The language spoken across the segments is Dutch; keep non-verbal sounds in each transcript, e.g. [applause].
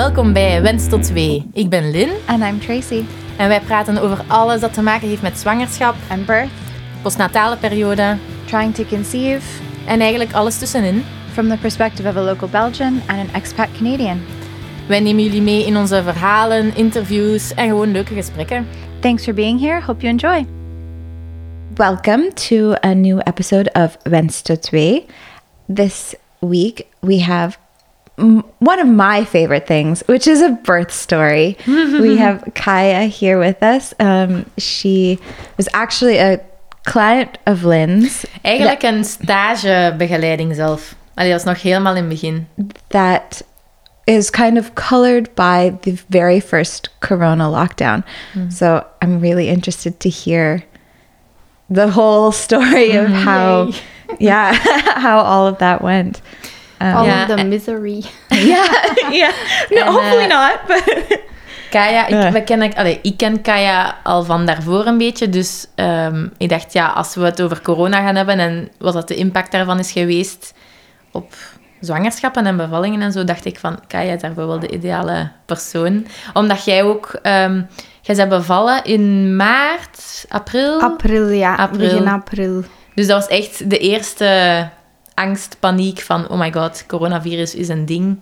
welkom bij Wens tot 2. Ik ben Lynn And I'm Tracy. en wij praten over alles dat te maken heeft met zwangerschap, And birth, postnatale periode trying to conceive en eigenlijk alles tussenin. from the perspective of a local Belgian and an expat Canadian. Wij nemen jullie mee in onze verhalen, interviews en gewoon leuke gesprekken. Thanks for being here. Hope you enjoy. Welcome to a new episode of Venster 2. This week we have one of my favorite things, which is a birth story. we [laughs] have Kaya here with us. Um, she was actually a client of Lynn's Eigenlijk een stagebegeleiding zelf. Allee, dat is nog helemaal in het begin. that is kind of colored by the very first corona lockdown. So I'm really interested to hear the whole story of [laughs] how yeah, [laughs] how all of that went. Um, All Ja, of the [laughs] [laughs] en- misery. yeah, yeah. No, And, hopefully uh, not, but [laughs] Kaya, ik, Ja. we kennen, allee, ik ken Kaya al van daarvoor een beetje. Dus ehm, ik dacht, ja, als we het over corona gaan hebben en wat dat de impact daarvan is geweest op zwangerschappen en bevallingen en zo, dacht ik van, Kaya is daarvoor wel de ideale persoon. Omdat jij ook... ehm jij bent bevallen in maart, april. April, ja. April. Begin april. Dus dat was echt de eerste angst, paniek van... Oh my god, coronavirus is een ding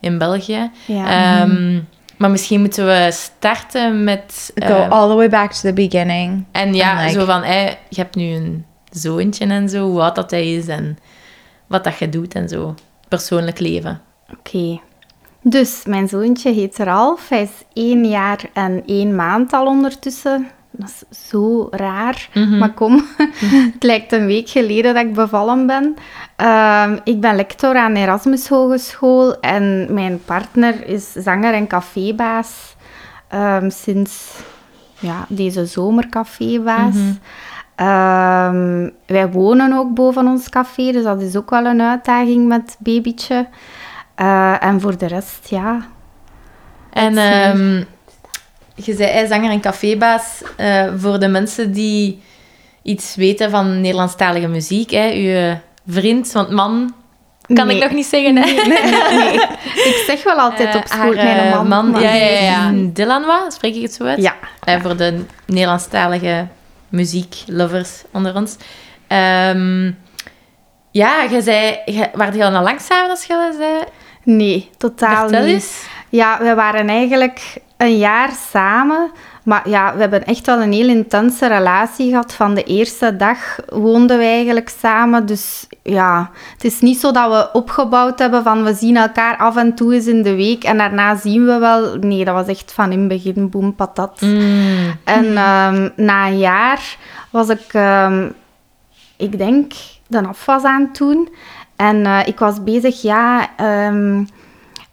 in België. Ja. Ehm, maar misschien moeten we starten met... go ehm, all the way back to the beginning. en ja, like- zo van, hé, je hebt nu een zoontje en zo, hoe oud dat hij is en wat dat je doet en zo. Persoonlijk leven. Oké. Dus mijn zoontje heet Ralf. Hij is één jaar en één maand al ondertussen. Dat is zo raar. Maar kom, [laughs] het lijkt een week geleden dat ik bevallen ben. Ehm, ik ben lector aan Erasmus Hogeschool en mijn partner is zanger en cafébaas. Ehm, sinds ja, deze zomer cafébaas. Ehm, wij wonen ook boven ons café, dus dat is ook wel een uitdaging met babytje. Eh, en voor de rest, ja. En je zei hij zanger en cafébaas. eh, voor de mensen die iets weten van Nederlandstalige muziek, hè, uw vriend, want man kan Nee. ik nog niet zeggen, hè? Nee, ik zeg wel altijd op Eh, school, haar, mijn eh, man. maar ja, ja, ja. Dilanwa, spreek ik het zo uit? Ja. Voor de Nederlandstalige muzieklovers onder ons. Ehm, ja, je zei... Je, waren jullie al lang samen als je zei? Nee, totaal Vertel niet. eens. Ja, we waren eigenlijk een jaar samen. Maar ja, we hebben echt wel een heel intense relatie gehad. Van de eerste dag woonden we eigenlijk samen. Dus ja, het is niet zo dat we opgebouwd hebben van we zien elkaar af en toe eens in de week en daarna zien we wel. Nee, dat was echt van in het begin boem patat. Mm. En ehm, na een jaar was ik, ehm, ik denk, de afwas aan het doen. En eh, ik was bezig, ja, ehm,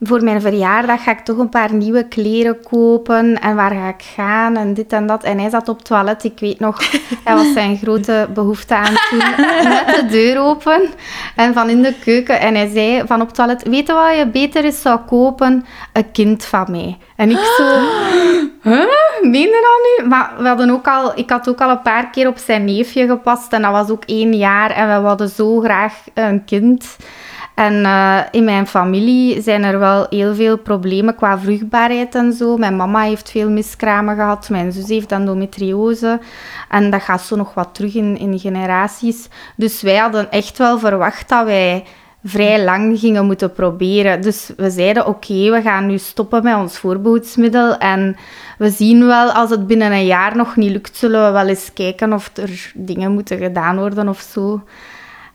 voor mijn verjaardag ga ik toch een paar nieuwe kleren kopen. En waar ga ik gaan en dit en dat. En hij zat op het toilet, ik weet nog, [laughs] hij was zijn grote behoefte aan het doen. Met de deur open en van in de keuken. En hij zei van op het toilet, weet je wat je beter is zou kopen? Een kind van mij. En ik zo... [gasps] Huh? Meen je dat nu? Maar we hadden ook al, ik had ook al een paar keer op zijn neefje gepast. En dat was ook één jaar. En we hadden zo graag een kind. En eh, in mijn familie zijn er wel heel veel problemen qua vruchtbaarheid en zo. Mijn mama heeft veel miskramen gehad. Mijn zus heeft endometriose. En dat gaat zo nog wat terug in, in generaties. Dus wij hadden echt wel verwacht dat wij vrij lang gingen moeten proberen. Dus we zeiden, oké, we gaan nu stoppen met ons voorbehoedsmiddel. En we zien wel, als het binnen een jaar nog niet lukt, zullen we wel eens kijken of er dingen moeten gedaan worden of zo.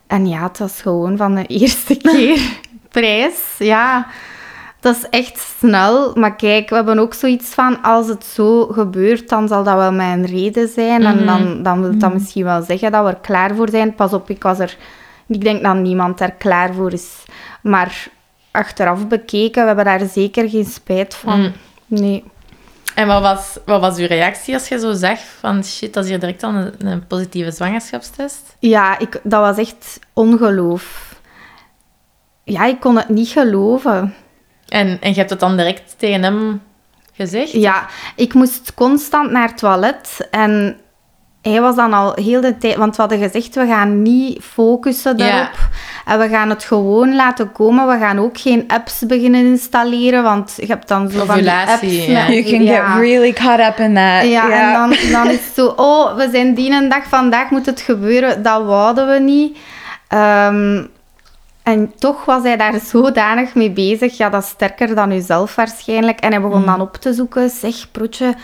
En ja, het was gewoon van de [laughs] eerste keer prijs. Ja, dat is echt snel. Maar kijk, we hebben ook zoiets van, als het zo gebeurt, dan zal dat wel mijn reden zijn. En dan, dan wil dat misschien wel zeggen dat we er klaar voor zijn. Pas op, ik was er... Ik denk dat niemand er klaar voor is. Maar achteraf bekeken, we hebben daar zeker geen spijt van. Nee. En wat was, wat was uw reactie als je zo zag van shit, dat is hier direct al een, een positieve zwangerschapstest? Ja, ik, dat was echt ongeloof. Ja, ik kon het niet geloven. En, en je hebt het dan direct tegen hem gezegd? Ja, ik moest constant naar het toilet en hij was dan al heel de tijd... Want we hadden gezegd, we gaan niet focussen Ja. daarop. En we gaan het gewoon laten komen. We gaan ook geen apps beginnen installeren, want je hebt dan zo van die apps. You can ja. get really caught up in that. Ja, Yeah. en dan, dan is het zo, [laughs] oh, we zijn die een dag, vandaag moet het gebeuren. Dat wouden we niet. Ehm, en toch was hij daar [laughs] zodanig mee bezig. Ja, dat is sterker dan uzelf waarschijnlijk. En hij begon dan op te zoeken. Zeg, broertje,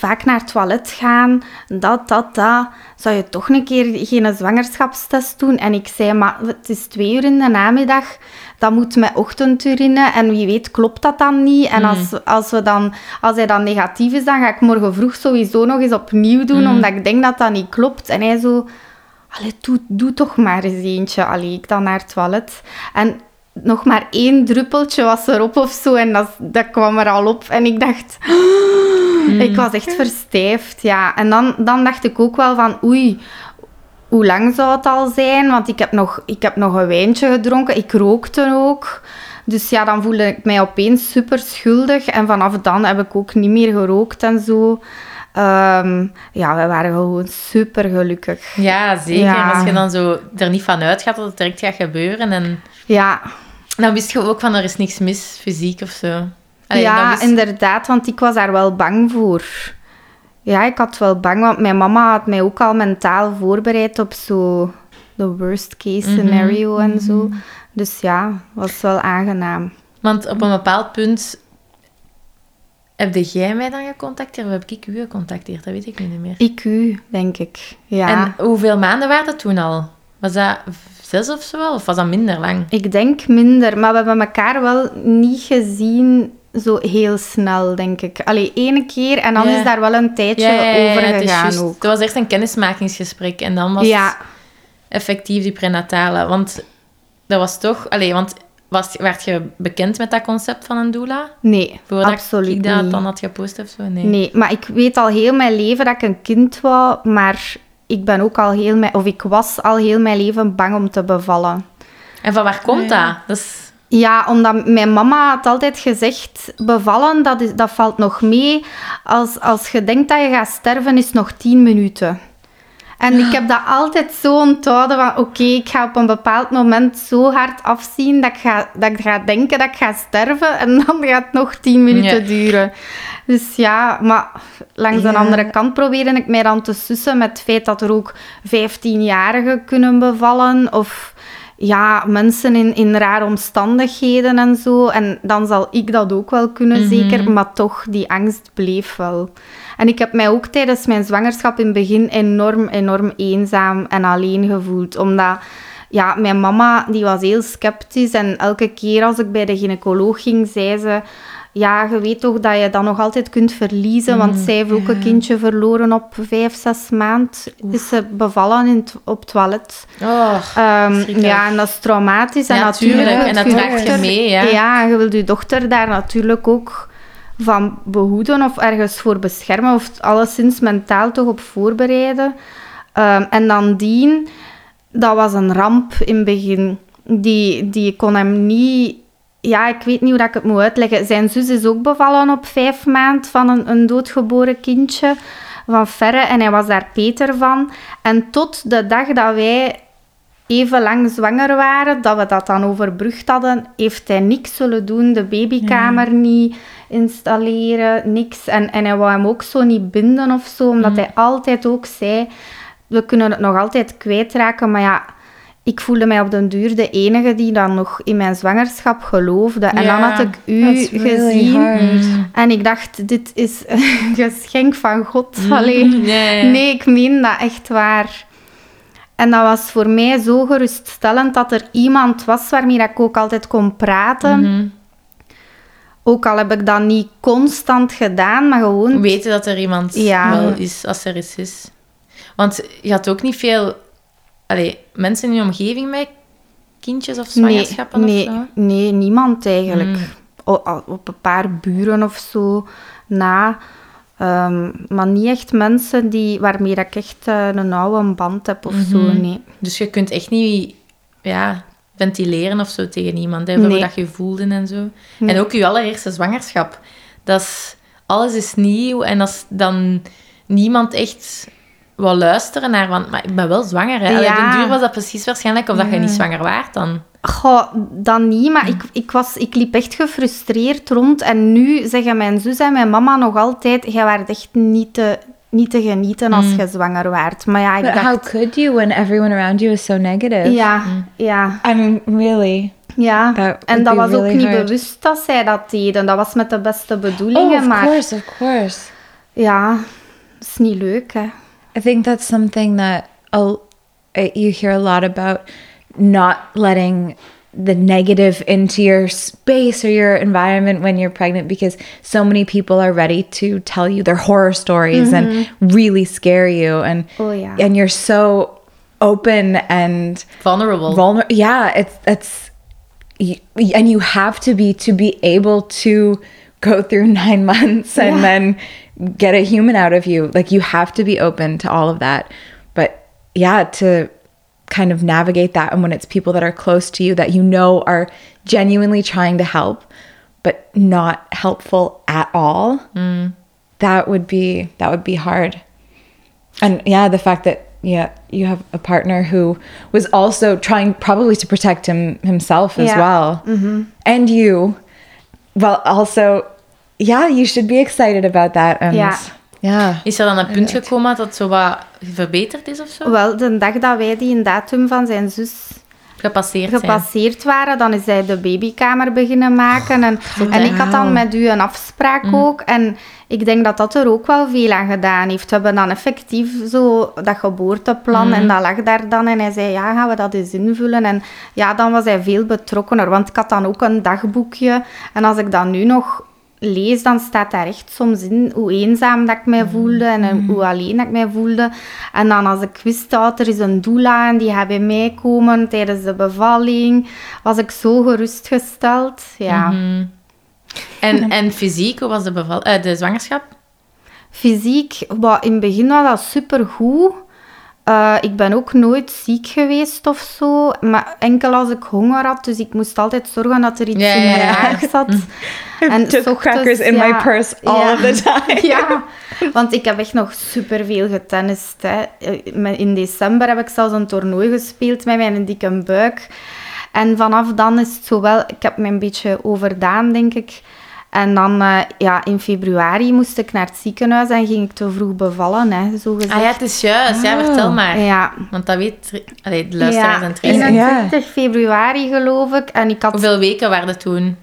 vaak naar het toilet gaan. Dat, dat, dat. Zou je toch een keer geen zwangerschapstest doen? En ik zei, maar het is twee uur in de namiddag. Dat moet met ochtendurine. En wie weet klopt dat dan niet. En als, als, we dan, als hij dan negatief is, dan ga ik morgen vroeg sowieso nog eens opnieuw doen. Omdat ik denk dat dat niet klopt. En hij zo... Allee, doe, doe toch maar eens eentje. Allee, ik dan naar het toilet. En nog maar één druppeltje was erop of zo. En dat, dat kwam er al op. En ik dacht... Ik was echt verstijfd, ja. En dan, dan dacht ik ook wel van... Oei, hoe lang zou het al zijn? Want ik heb nog, ik heb nog een wijntje gedronken. Ik rookte ook. Dus ja, dan voelde ik mij opeens super schuldig. En vanaf dan heb ik ook niet meer gerookt en zo. Ehm, ja, we waren gewoon super gelukkig. Ja, zeker. Ja. Als je dan zo er niet van uitgaat dat het direct gaat gebeuren. En Ja, dan wist je ook van, er is niks mis, fysiek of zo. Allee, ja, inderdaad, want ik was daar wel bang voor. Ja, ik had wel bang, want mijn mama had mij ook al mentaal voorbereid op zo de worst case Mhm, scenario en zo. Dus ja, was wel aangenaam. Want op een bepaald punt heb jij mij dan gecontacteerd of heb ik u gecontacteerd? Dat weet ik nu niet meer. Ik u, denk ik. Ja. En hoeveel maanden waren dat toen al? Was dat zes of zo? Of was dat minder lang? Ik denk minder, maar we hebben elkaar wel niet gezien zo heel snel, denk ik. Allee, ene keer en dan Ja. is daar wel een tijdje over het gegaan juist. ook. Het was eerst een kennismakingsgesprek en dan was Ja, het effectief die prenatale. Want dat was toch... Allee, want was, werd je bekend met dat concept van een doula? nee, Voordat absoluut ik dat niet. dan had gepost of zo? Nee. Nee, maar ik weet al heel mijn leven dat ik een kind wou, maar ik ben ook al heel mijn, of ik was al heel mijn leven bang om te bevallen. En van waar komt dat? dat is, Ja, omdat mijn mama had altijd gezegd, bevallen, dat, is, dat valt nog mee. Als, als je denkt dat je gaat sterven, is nog tien minuten. En ik heb dat altijd zo onthouden van, oké, ik ga op een bepaald moment zo hard afzien dat ik, ga, dat ik ga denken dat ik ga sterven en [laughs] dan gaat het nog tien minuten Ja. duren. Dus ja, maar langs de Ja. andere kant probeerde ik mij dan te sussen met het feit dat er ook 15-jarigen kunnen bevallen of ja, mensen in, in rare omstandigheden en zo. En dan zal ik dat ook wel kunnen, zeker. Maar toch, die angst bleef wel. En ik heb mij ook tijdens mijn zwangerschap in het begin enorm, enorm eenzaam en alleen gevoeld. Omdat ja, mijn mama die was heel sceptisch. En elke keer als ik bij de gynaecoloog ging, zei ze... Ja, je weet toch dat je dat nog altijd kunt verliezen. Want zij heeft ook een kindje verloren op vijf, zes maand. Is ze bevallen in op het toilet. oh, ja, en dat is traumatisch. En natuurlijk, En dat draagt je mee, ja. Ja, je wilt je dochter daar natuurlijk ook van behoeden of ergens voor beschermen. Of alleszins mentaal toch op voorbereiden. Ehm, en dan dien, dat was een ramp in het begin. Die, die kon hem niet... Ja, ik weet niet hoe dat ik het moet uitleggen. Zijn zus is ook bevallen op vijf maand van een, een doodgeboren kindje van Ferre. En hij was daar Peter van. En tot de dag dat wij even lang zwanger waren, dat we dat dan overbrugd hadden, heeft hij niks zullen doen. De babykamer niet installeren, niks. En, en hij wou hem ook zo niet binden of zo, omdat hij altijd ook zei, we kunnen het nog altijd kwijtraken, maar ja... Ik voelde mij op den duur de enige die dan nog in mijn zwangerschap geloofde. En dan had ik u really gezien. hard. En ik dacht, dit is een [laughs] geschenk van God. Allee. Ja, ja. Nee, ik meen dat echt waar. En dat was voor mij zo geruststellend dat er iemand was waarmee dat ik ook altijd kon praten. Mhm. Ook al heb ik dat niet constant gedaan, maar gewoon... Weten dat er iemand Ja. wel is als er iets is. Want je had ook niet veel allee, mensen in je omgeving met kindjes of Nee, zwangerschappen nee, of zo. nee, niemand eigenlijk. Mm. O- al- op een paar buren of zo na. Ehm, maar niet echt mensen die, waarmee ik echt eh, een oude band heb of zo, Mhm. nee. Dus je kunt echt niet ja, ventileren of zo tegen iemand, hè, Nee. dat je voelde en zo. Nee. En ook je allereerste zwangerschap. Dat is, alles is nieuw en als dan niemand echt wil luisteren naar, want maar ik ben wel zwanger. Hè. Allee, Ja. op den duur was dat precies waarschijnlijk of dat je niet zwanger waart dan. Goh, dan niet, maar ik, ik, was, ik liep echt gefrustreerd rond. En nu zeggen mijn zus en mijn mama nog altijd... Jij waart echt niet te, niet te genieten als je zwanger waart. Maar ja, ik But dacht... how could you when everyone around you is so negative? Ja, ja, I mean, really. ja. En dat was ook niet hard. bewust dat zij dat deden. Dat was met de beste Oh, bedoelingen, of maar... course, of course. Ja, dat is niet leuk, hè. I think that's something that a, uh, you hear a lot about not letting the negative into your space or your environment when you're pregnant because so many people are ready to tell you their horror stories and really scare you and Oh, yeah. and you're so open and Vulnerable. vulnerable yeah it's it's y- and you have to be to be able to go through [laughs] nine months and Yeah. then get a human out of you. Like you have to be open to all of that. But yeah to kind of navigate that and when it's people that are close to you that you know are genuinely trying to help but not helpful at all mm. that would be that would be hard. And yeah the fact that yeah you have a partner who was also trying probably to protect him himself as Yeah. well. Mm-hmm. And you well also yeah you should be excited about that and Ja. yeah Is er dan een punt gekomen dat het zo wat verbeterd is of zo? Wel, de dag dat wij die datum van zijn zus Gepasseerd zijn. waren, dan is hij de babykamer beginnen maken. En, en ik had dan met u een afspraak ook. En ik denk dat dat er ook wel veel aan gedaan heeft. We hebben dan effectief zo dat geboorteplan en dat lag daar dan. En hij zei, ja, gaan we dat eens invullen? En ja, dan was hij veel betrokkener. Want ik had dan ook een dagboekje. En als ik dat nu nog lees, dan staat daar echt soms in hoe eenzaam dat ik mij voelde en eh, hoe alleen dat ik mij voelde. En dan als ik wist dat er is een doula en die gaat bij mij komen tijdens de bevalling, was ik zo gerustgesteld. Ja. En, en fysiek, hoe was de, beval eh, de zwangerschap? Fysiek, in het begin was dat supergoed. Eh, ik ben ook nooit ziek geweest of zo, maar enkel als ik honger had. Dus ik moest altijd zorgen dat er iets in mijn ja. maag zat. I [laughs] took crackers in my purse all of the time. [laughs] Ja, want ik heb echt nog superveel getennist. Hè. Eh, In december heb ik zelfs een toernooi gespeeld met mijn dikke buik. En vanaf dan is het zo wel... Ik heb me een beetje overdaan, denk ik. En dan, eh, ja, in februari moest ik naar het ziekenhuis en ging ik te vroeg bevallen, hè, zo gezegd. Ah ja, het is juist. Ja, Oh. vertel maar. Ja. Want dat weet... Allee, de luisteraars Ja, en trainers. 21 februari geloof ik. En ik had Hoeveel weken waren het toen?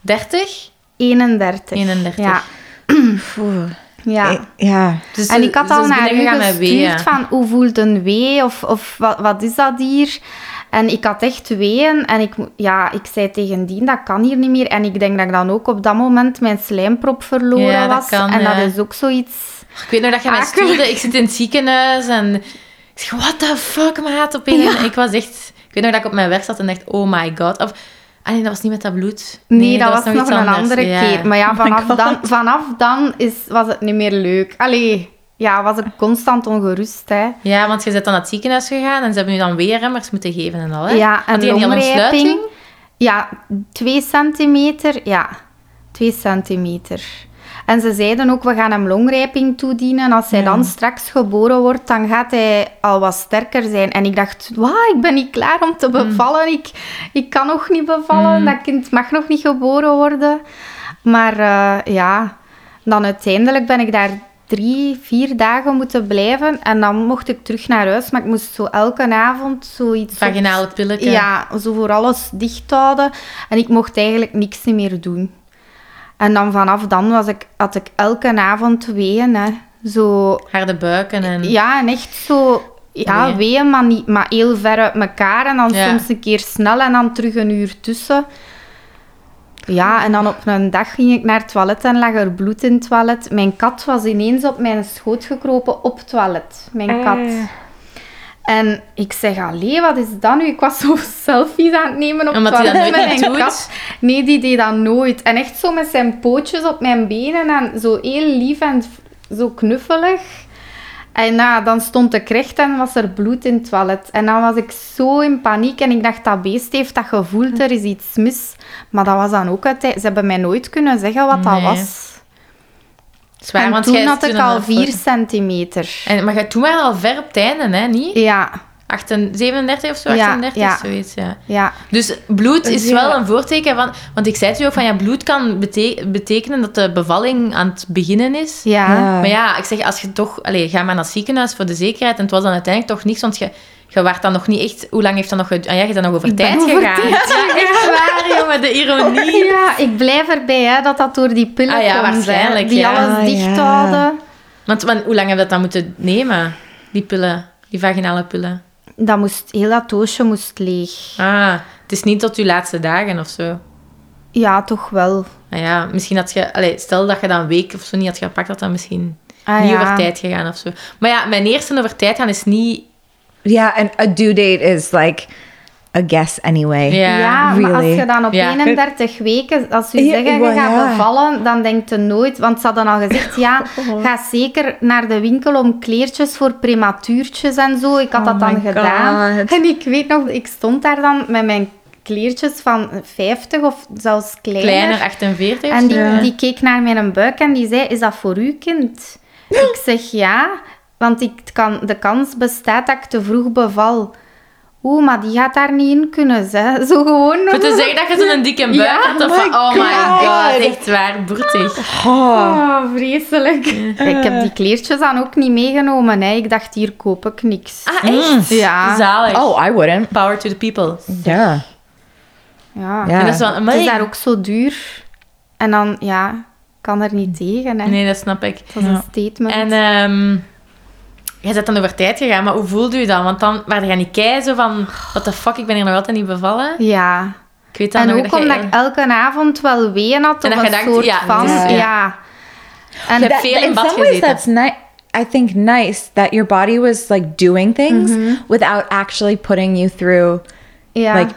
30? 31. 31. Ja. [clears throat] Ja. yeah Dus En ik had al naar u gestuurd van hoe voelt een wee of, of wat, wat is dat hier? En ik had echt weeën en ik, ja, ik zei tegen die, dat kan hier niet meer. En ik denk dat ik dan ook op dat moment mijn slijmprop verloren Ja, dat was. kan, en ja. dat is ook zoiets... Ik weet nog dat je mij Akelig. stuurde. Ik zit in het ziekenhuis en... Ik zeg, what the fuck, maat? Op een... Ik was echt... Ik weet nog dat ik op mijn werk zat en dacht, oh my god. Of... Ah nee, dat was niet met dat bloed. Nee, dat, was nog een andere Ja. keer. Maar ja, [laughs] my vanaf, dan, vanaf dan is, was het niet meer leuk. Allee, ja, was ik constant ongerust, hè. Ja, want je bent dan naar het ziekenhuis gegaan en ze hebben nu dan weer remmers moeten geven en al, hè? Ja, en die ontsluiting? Ja, twee centimeter. Ja, twee centimeter. En ze zeiden ook, we gaan hem longrijping toedienen. Als hij dan straks geboren wordt, dan gaat hij al wat sterker zijn. En ik dacht, wauw, ik ben niet klaar om te bevallen. Ik, ik kan nog niet bevallen. Dat kind mag nog niet geboren worden. Maar eh, ja, dan uiteindelijk ben ik daar drie, vier dagen moeten blijven. En dan mocht ik terug naar huis. Maar ik moest zo elke avond zoiets... Vaginale pilletje. ja, zo voor alles dicht houden. En ik mocht eigenlijk niks meer doen. En dan vanaf dan was ik, had ik elke avond weeën. Hè. Zo, Harde buiken en... ja, en echt zo... Ja, weeën, maar, niet, maar heel ver uit elkaar. En dan Ja. soms een keer snel en dan terug een uur tussen. Ja, en dan op een dag ging ik naar het toilet en lag er bloed in het toilet. Mijn kat was ineens op mijn schoot gekropen op het toilet. Mijn kat. En ik zeg, allee, wat is dat nu? Ik was zo [laughs] selfies aan het nemen op Omdat het toilet met mijn doet? kat. Nee, die deed dat nooit. En echt zo met zijn pootjes op mijn benen en zo heel lief en zo knuffelig. En nou, dan stond ik recht en was er bloed in het toilet. En dan was ik zo in paniek en ik dacht, dat beest heeft dat gevoeld, er is iets mis. Maar dat was dan ook uit... Ze hebben mij nooit kunnen zeggen wat dat was. Zwaar, en want toen had ik al een vier foto. centimeter. En, maar jij toen waren al ver op het einde, hè? Niet? Ja. Achten- 37 of zo, Ja, 38, ja. zoiets, ja. Ja, Dus bloed is wel een voorteken van... Want ik zei het u ook, van ja, bloed kan bete- betekenen dat de bevalling aan het beginnen is. ja. Ja. Maar ja, ik zeg, als je toch... Allee, ga maar naar het ziekenhuis voor de zekerheid. En het was dan uiteindelijk toch niks, want je... Je waart dan nog niet echt... Hoe lang heeft dat nog... Ah ja, je bent dan nog over tijd over gegaan. tijd Ja, echt waar, jongen. De ironie. [laughs] Ja, ik blijf erbij hè, dat dat door die pillen Ah ja, komt. hè, waarschijnlijk, Die ja. alles Ah, dicht ja. houden. Want, want hoe lang heb je dat dan moeten nemen? Die pillen. Die vaginale pillen. Dat moest, heel dat doosje moest leeg. Ah, het is niet tot je laatste dagen of zo. Ja, toch wel. Nou ja, misschien had je... Allee, stel dat je dat een week of zo niet had gepakt, had dat misschien Ah, niet ja. over tijd gegaan of zo. Maar ja, mijn eerste over tijd gaan is niet... Yeah, and a due date is like a guess anyway. Ja, Ja, maar als je dan op Ja. 31 weken, als ze Ja, zeggen je gaat ja. bevallen, dan denkt je nooit, want ze hadden al gezegd, ja, [laughs] ga zeker naar de winkel om kleertjes voor prematuurtjes en zo. Ik had Oh dat dan gedaan. God. En ik weet nog, ik stond daar dan met mijn kleertjes van 50 of zelfs kleiner. Kleiner, 48 of En die, zo, ja. die keek naar mijn buik en die zei, is dat voor uw kind? [gasps] Ik zeg ja, want ik kan, de kans bestaat dat ik te vroeg beval. Oeh, maar die gaat daar niet in kunnen, hè. [laughs] Zo gewoon... Voor te zeggen dat je zo'n dikke buik Ja, had, of my van, oh my God. god, echt waar, boertig. Oh, Oh, vreselijk. Ik heb die kleertjes dan ook niet meegenomen. Hè. Ik dacht, hier koop ik niks. Ah, echt? Ja. Zalig. oh, I wouldn't. Power to the people. Ja. Ja. En dat is wel, Het is daar ook zo duur. En dan, ja, kan er niet tegen. Hè. Nee, dat snap ik. Dat is een statement. En ehm jij bent dan over tijd gegaan, maar hoe voelde je dan? Want dan waren je niet kei zo van, what the fuck, ik ben hier nog altijd niet bevallen. Ja. Ik weet dan En nog ook dat omdat je... ik elke avond wel ween had. En Of dat een je dacht, soort ja, van... ja. En Je hebt veel in bad gezeten. that's nice. I think nice that your body was like doing things without actually putting you through ja. like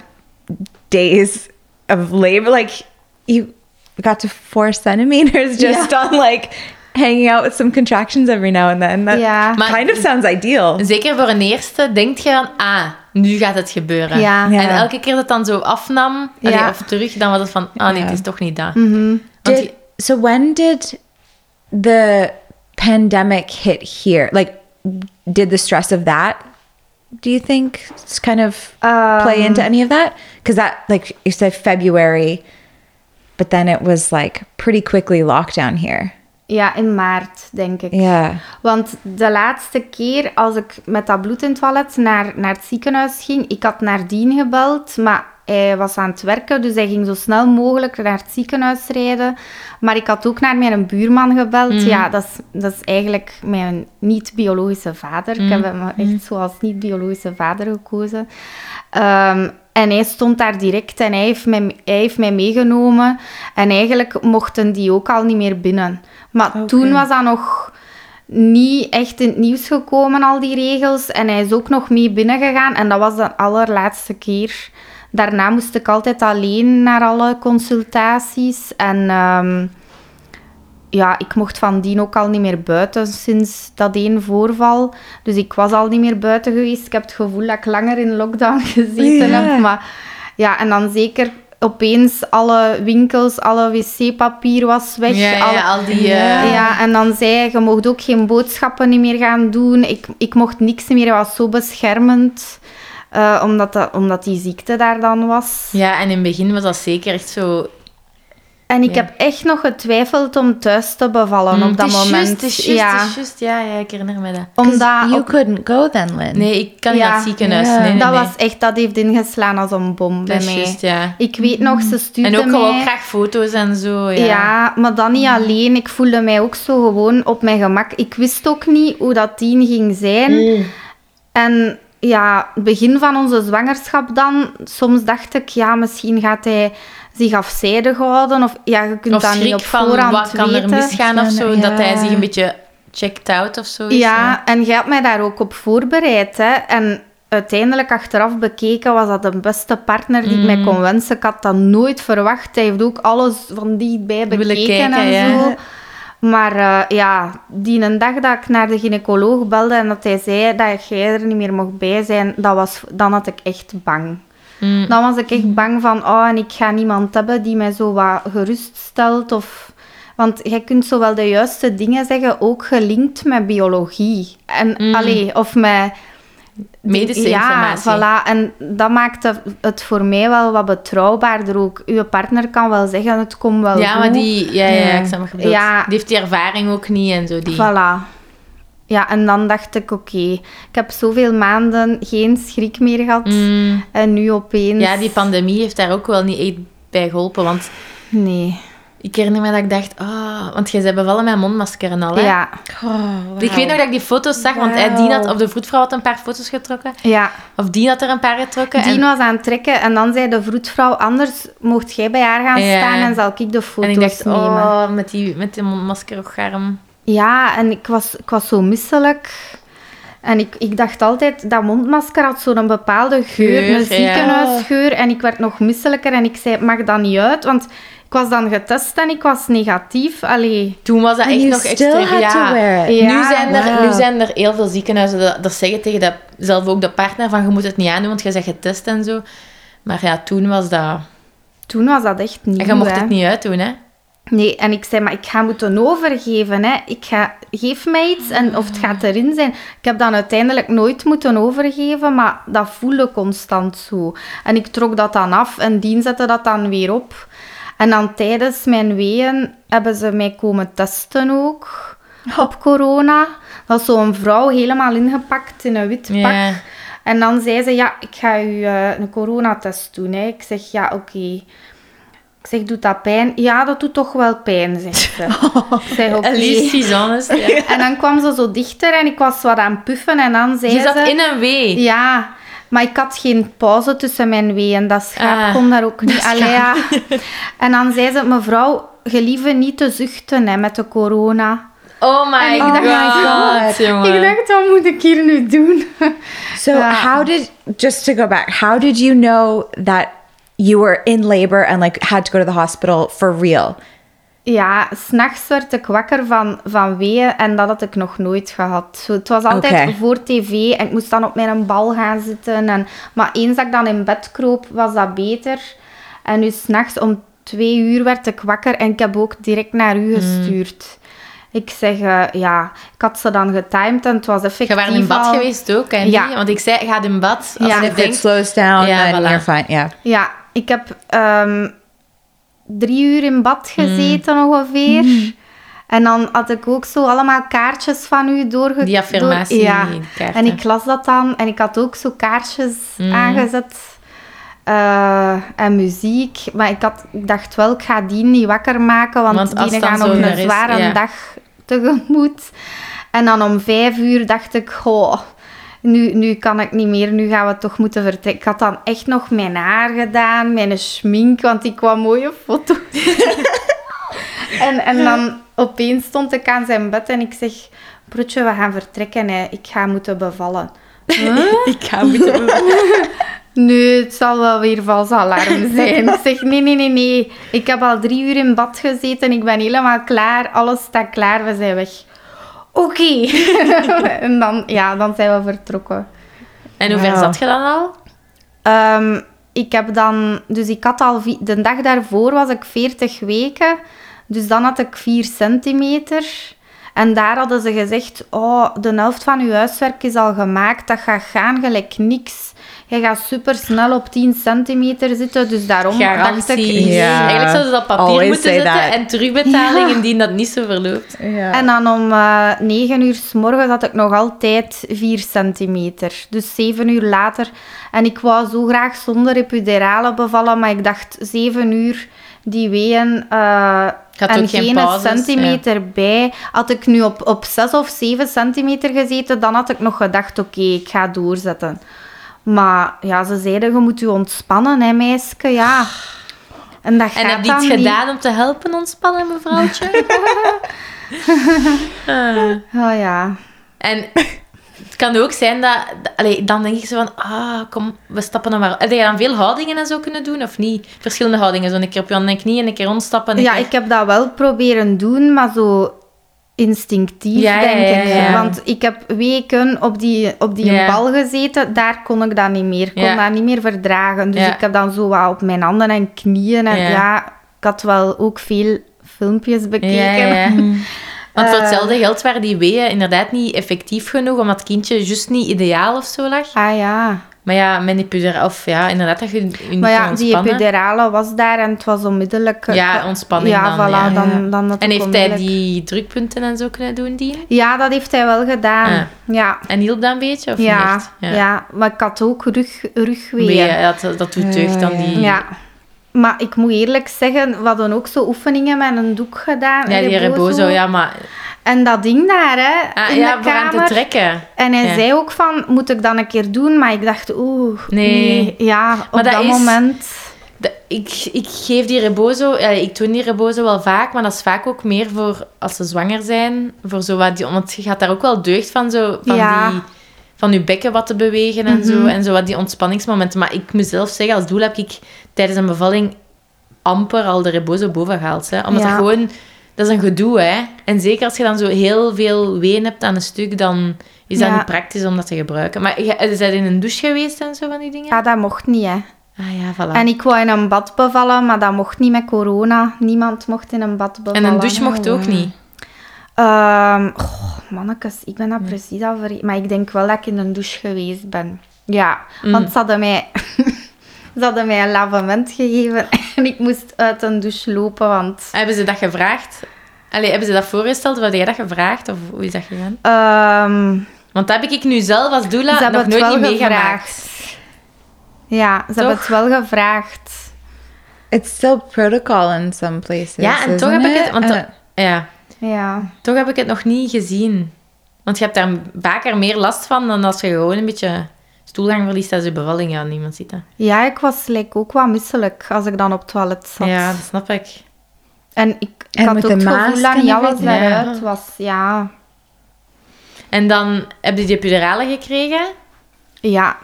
days of labor. Like you got to four centimeters [laughs] just on like hanging out with some contractions every now and then. That Ja. Maar- kind of sounds ideal. Zeker voor een eerste denk je van, ah, nu gaat het gebeuren. Ja. Ja. En elke keer dat het dan zo afnam, Ja. allee, of terug, dan was het van, ah nee, Ja. het is toch niet dat. Mhm. Want Did, so when did the pandemic hit here? Like, did the stress of that? Do you think it's kind of play into any of that? Because that, like you said, February, but then it was like pretty quickly lockdown here. Ja, in maart, denk ik. Yeah. Want de laatste keer als ik met dat bloed in het toilet naar, naar het ziekenhuis ging, ik had Nardien gebeld, maar hij was aan het werken, dus hij ging zo snel mogelijk naar het ziekenhuis rijden. Maar ik had ook naar mijn buurman gebeld. Ja, dat is, dat is eigenlijk mijn niet-biologische vader. Ik heb hem echt zo als niet-biologische vader gekozen. Ehm, en hij stond daar direct en hij heeft, mij, hij heeft mij meegenomen. En eigenlijk mochten die ook al niet meer binnen. Maar toen was dat nog niet echt in het nieuws gekomen, al die regels. En hij is ook nog mee binnengegaan. En dat was de allerlaatste keer. Daarna moest ik altijd alleen naar alle consultaties. En ehm, ja, ik mocht van dien ook al niet meer buiten sinds dat één voorval. Dus ik was al niet meer buiten geweest. Ik heb het gevoel dat ik langer in lockdown [laughs] gezeten heb. Maar ja, en dan zeker opeens alle winkels, alle wc-papier was weg. Ja, ja, alle- al die... Ja. eh, ja, en dan zei hij, je mocht ook geen boodschappen niet meer gaan doen. Ik, ik mocht niks meer, was zo beschermend. eh, omdat, dat, omdat die ziekte daar dan was. ja, en in het begin was dat zeker echt zo... En ik Ja. heb echt nog getwijfeld om thuis te bevallen Mm, op dat moment. Het is juist, ja, het is juist. Ja, ja, ik herinner me dat. omdat you op- couldn't go then, Lynn. Nee, ik kan niet Ja. naar het ziekenhuis. Ja. Nee, nee, dat nee. was echt, dat heeft ingeslaan als een bom bij mij. juist, ja. Ik weet nog, ze stuurde En ook mij... gewoon graag foto's en zo. Ja. Ja. maar dan niet alleen. Ik voelde mij ook zo gewoon op mijn gemak. Ik wist ook niet hoe dat tien ging zijn. Mm. En ja, het begin van onze zwangerschap dan, soms dacht ik, ja, misschien gaat hij zich afzijdig houden. Of ja, je kunt Of dat niet op van voorhand wat kan er weten. misgaan of zo. Ja. Dat hij zich een beetje checked out of zo. is, Ja, en jij hebt mij daar ook op voorbereid. Hè? En uiteindelijk, achteraf bekeken, was dat de beste partner die ik mij Mm. kon wensen. Ik had dat nooit verwacht. Hij heeft ook alles van dichtbij bekeken kijken, en ja. zo. Maar eh, ja, die een dag dat ik naar de gynaecoloog belde en dat hij zei dat jij er niet meer mocht bij zijn, dat was, dan had ik echt bang. Mm. Dan was ik echt bang van, oh, en ik ga niemand hebben die mij zo wat geruststelt. Of... Want jij kunt zowel de juiste dingen zeggen, ook gelinkt met biologie. En, Mm. allee, of met Medische ja, informatie. voilà. En dat maakte het voor mij wel wat betrouwbaarder ook. Uw partner kan wel zeggen, het komt wel Ja, goed. maar die... Ja, ja, Ja. ik snap bedoelt. Ja. Die heeft die ervaring ook niet en zo. Die... Voilà. Ja, en dan dacht ik, oké, ik heb zoveel maanden geen schrik meer gehad. Mm. En nu opeens... Ja, die pandemie heeft daar ook wel niet echt bij geholpen. Want Nee. ik herinner me dat ik dacht... Oh, want jij bent bevallen met mondmasker en al, hè? Ja, Ik weet nog dat ik die foto's zag, want Dien had, of de vroedvrouw had een paar foto's getrokken. ja. Of Dien had er een paar getrokken. Dien en, was aan het trekken en dan zei de vroedvrouw, anders mocht jij bij haar gaan Ja. staan en zal ik de foto's en ik dacht, nemen. oh, met die, met die mondmasker och arm. Ja, en ik was, ik was zo misselijk. En ik, ik dacht altijd, dat mondmasker had zo'n bepaalde geur, Geur, een ja. ziekenhuisgeur. En ik werd nog misselijker en ik zei, het mag dat niet uit, want ik was dan getest en ik was negatief. Allee, Toen was dat And echt nog extreem. Ja. nu, zijn er, wow. nu zijn er heel veel ziekenhuizen dat, dat zeggen tegen dat, zelf ook de partner van je moet het niet aandoen, want je bent getest en zo. Maar ja, toen was dat... toen was dat echt niet. En je mocht het niet uitdoen, hè? Nee, en ik zei, maar ik ga moeten overgeven. Hè. Ik ga, geef mij iets en of het gaat erin zijn. Ik heb dan uiteindelijk nooit moeten overgeven, maar dat voelde constant zo. En ik trok dat dan af en Dien zette dat dan weer op. En dan tijdens mijn weeën hebben ze mij komen testen ook op corona. Dat was zo'n vrouw helemaal ingepakt in een wit pak. En dan zei ze, ja, ik ga u eh, een coronatest doen. Hè. Ik zeg, ja, oké. Ik zeg, doet dat pijn? Ja, dat doet toch wel pijn, zegt ze. [laughs] Ik zeg, oké. [laughs] En dan kwam ze zo dichter en ik was wat aan het puffen en dan zei Je zat ze... in een wee. Ja, maar ik had geen pauze tussen mijn weeën. Dat schaap Ah, kon daar ook niet. Allee, ja. [laughs] En dan zei ze, mevrouw, gelieve niet te zuchten hè, met de corona. Oh my En ik god, dacht, jongen. Ik dacht, wat moet ik hier nu doen? So how did just to go back, how did you know that you were in labor and like had to go to the hospital for real? Ja, s'nachts werd ik wakker van, van weeën en dat had ik nog nooit gehad. Zo, het was altijd voor tv en ik moest dan op mijn bal gaan zitten. En, maar eens dat ik dan in bed kroop, was dat beter. En nu s'nachts om twee uur werd ik wakker en ik heb ook direct naar u gestuurd. Ik zeg, eh, ja, ik had ze dan getimed en het was effectief Je waren in bad al- geweest ook, hè? Ja. niet? Want ik zei, ga in bad. Als Ja. je If it denkt, slows down, then voilà. you're fine. Yeah. Ja, ik heb ehm, drie uur in bad gezeten ongeveer. En dan had ik ook zo allemaal kaartjes van u doorge... Die affirmatie- door- ja, en ik las dat dan. En ik had ook zo kaarsjes aangezet. eh, en muziek. Maar ik, had, ik dacht wel, ik ga die niet wakker maken. Want, die gaan zo een is, zware ja. dag tegemoet. En dan om vijf uur dacht ik, goh... Nu, nu kan ik niet meer, nu gaan we toch moeten vertrekken. Ik had dan echt nog mijn haar gedaan, mijn schmink, want ik kwam mooie foto's. [laughs] en, en dan opeens stond ik aan zijn bed en ik zeg... Broertje, we gaan vertrekken, hè. ik ga moeten bevallen. [laughs] ik ga moeten... Nee, het zal wel weer vals alarm zijn. Ik zeg, nee, nee, nee, nee. Ik heb al drie uur in bad gezeten. Ik ben helemaal klaar. Alles staat klaar. We zijn weg. Oké. [laughs] en dan, ja, dan zijn we vertrokken. En hoe ver zat je dan al? Ehm, ik heb dan... Dus ik had al... De dag daarvoor was ik 40 weken. Dus dan had ik 4 centimeter. En daar hadden ze gezegd... Oh, de helft van uw huiswerk is al gemaakt. Dat gaat gaan gelijk niks. Je gaat super snel op 10 centimeter zitten. Dus daarom dacht Garantie. ik... Ja. Eigenlijk zouden ze dat papier Always moeten zetten that. en terugbetaling indien dat niet zo verloopt. Yeah. En dan om eh 9 uur s morgens had ik nog altijd 4 centimeter. Dus 7 uur later. En ik wou zo graag zonder epidurale bevallen, maar ik dacht 7 uur die weeën eh, Had en geen pauzes, centimeter bij. Had ik nu op, op 6 of 7 centimeter gezeten, dan had ik nog gedacht, oké, ik ga doorzetten. Maar ja, ze zeiden, je moet je ontspannen, hè, meisje. Ja. En dat En gaat heb je iets niet. gedaan om te helpen ontspannen, mevrouwtje? [laughs] [laughs] Ah. Oh ja. En [laughs] het kan ook zijn dat... allee, dan denk ik zo van... Ah, kom, we stappen dan maar... Heb je dan veel houdingen en zo kunnen doen, of niet? Verschillende houdingen. Zo een keer op je handen en knieën, een keer rondstappen. een Ja, keer- ik heb dat wel proberen doen, maar zo instinctief, Ja, ja, denk ik. ja. Want ik heb weken op die, op die bal gezeten, daar kon ik dat niet meer. Ik kon dat niet meer verdragen. Dus ik heb dan zo wat op mijn handen en knieën. En Ja. ja. ik had wel ook veel filmpjes bekeken. [laughs] Ja, ja, ja. Want voor Eh. hetzelfde geld waren die weeën inderdaad niet effectief genoeg, omdat het kindje juist niet ideaal of zo lag. Ah ja. Maar ja, met die of ja, inderdaad dat je je niet Maar ja, die epidurale was daar en het was onmiddellijk... eh, Ja, ontspanning ja, dan, Voilà, ja. dan, dan dat En heeft hij die drukpunten en zo kunnen doen, die? Ja, dat heeft hij wel gedaan. Ah. Ja. En hielp dat een beetje, of Ja, niet echt? ja. maar ik had ook rug, rugweeën. Weeën, ja, dat, dat doet deugd dan Ja, ja. die... Ja. Maar ik moet eerlijk zeggen, we hadden ook zo oefeningen met een doek gedaan. Ja, die rebozo, ja, maar... En dat ding daar, hè, Ah, in ja, de aan te kamer. trekken. En hij Ja. zei ook van, moet ik dat een keer doen? Maar ik dacht, oeh, Nee. nee. Ja, op Maar dat dat, is- moment... De- ik, ik geef die rebozo... Ja, ik doe die rebozo wel vaak, maar dat is vaak ook meer voor als ze zwanger zijn. Voor zo wat die, want je gaat daar ook wel deugd van, zo, van, Ja. die, van je bekken wat te bewegen en zo. Mhm. En zo wat die ontspanningsmomenten. Maar ik moet zelf zeggen, als doel heb ik tijdens een bevalling amper al de rebozo boven gehaald. Hè. Omdat Ja. dat gewoon... Dat is een gedoe, hè. En zeker als je dan zo heel veel ween hebt aan een stuk, dan is dat Ja. niet praktisch om dat te gebruiken. Maar je- is dat in een douche geweest en zo van die dingen? Ja, dat mocht niet, hè. Ah ja, voilà. En ik wou in een bad bevallen, maar dat mocht niet met corona. Niemand mocht in een bad En bevallen. een douche mocht ook niet. Ehm goh, mannekes, ik ben dat precies al vergeten. Maar ik denk wel dat ik in een douche geweest ben. Ja, Mm. want ze hadden, mij, [laughs] ze hadden mij een lavement gegeven [laughs] en ik moest uit een douche lopen, want... Hebben ze dat gevraagd? Allee, hebben ze dat voorgesteld? Had jij dat gevraagd? Of hoe is dat gegaan? ehm, Want dat heb ik nu zelf als doula ze hebben nog het nooit niet meegemaakt. gevraagd. Ja, ze hebben het wel gevraagd. It's still protocol in some places. Ja, en toch heb ik het... Want Uh, to- ja, Ja. toch heb ik het nog niet gezien. Want je hebt daar vaker meer last van dan als je gewoon een beetje stoelgang verliest als je bevalling. Ja, niemand ziet ja, ik was like, ook wat misselijk als ik dan op het toilet zat. Ja, dat snap ik. En ik, ik En had ook het gevoel dat niet alles. Ja. daaruit was. Ja, En dan heb je die epidurale gekregen. ja.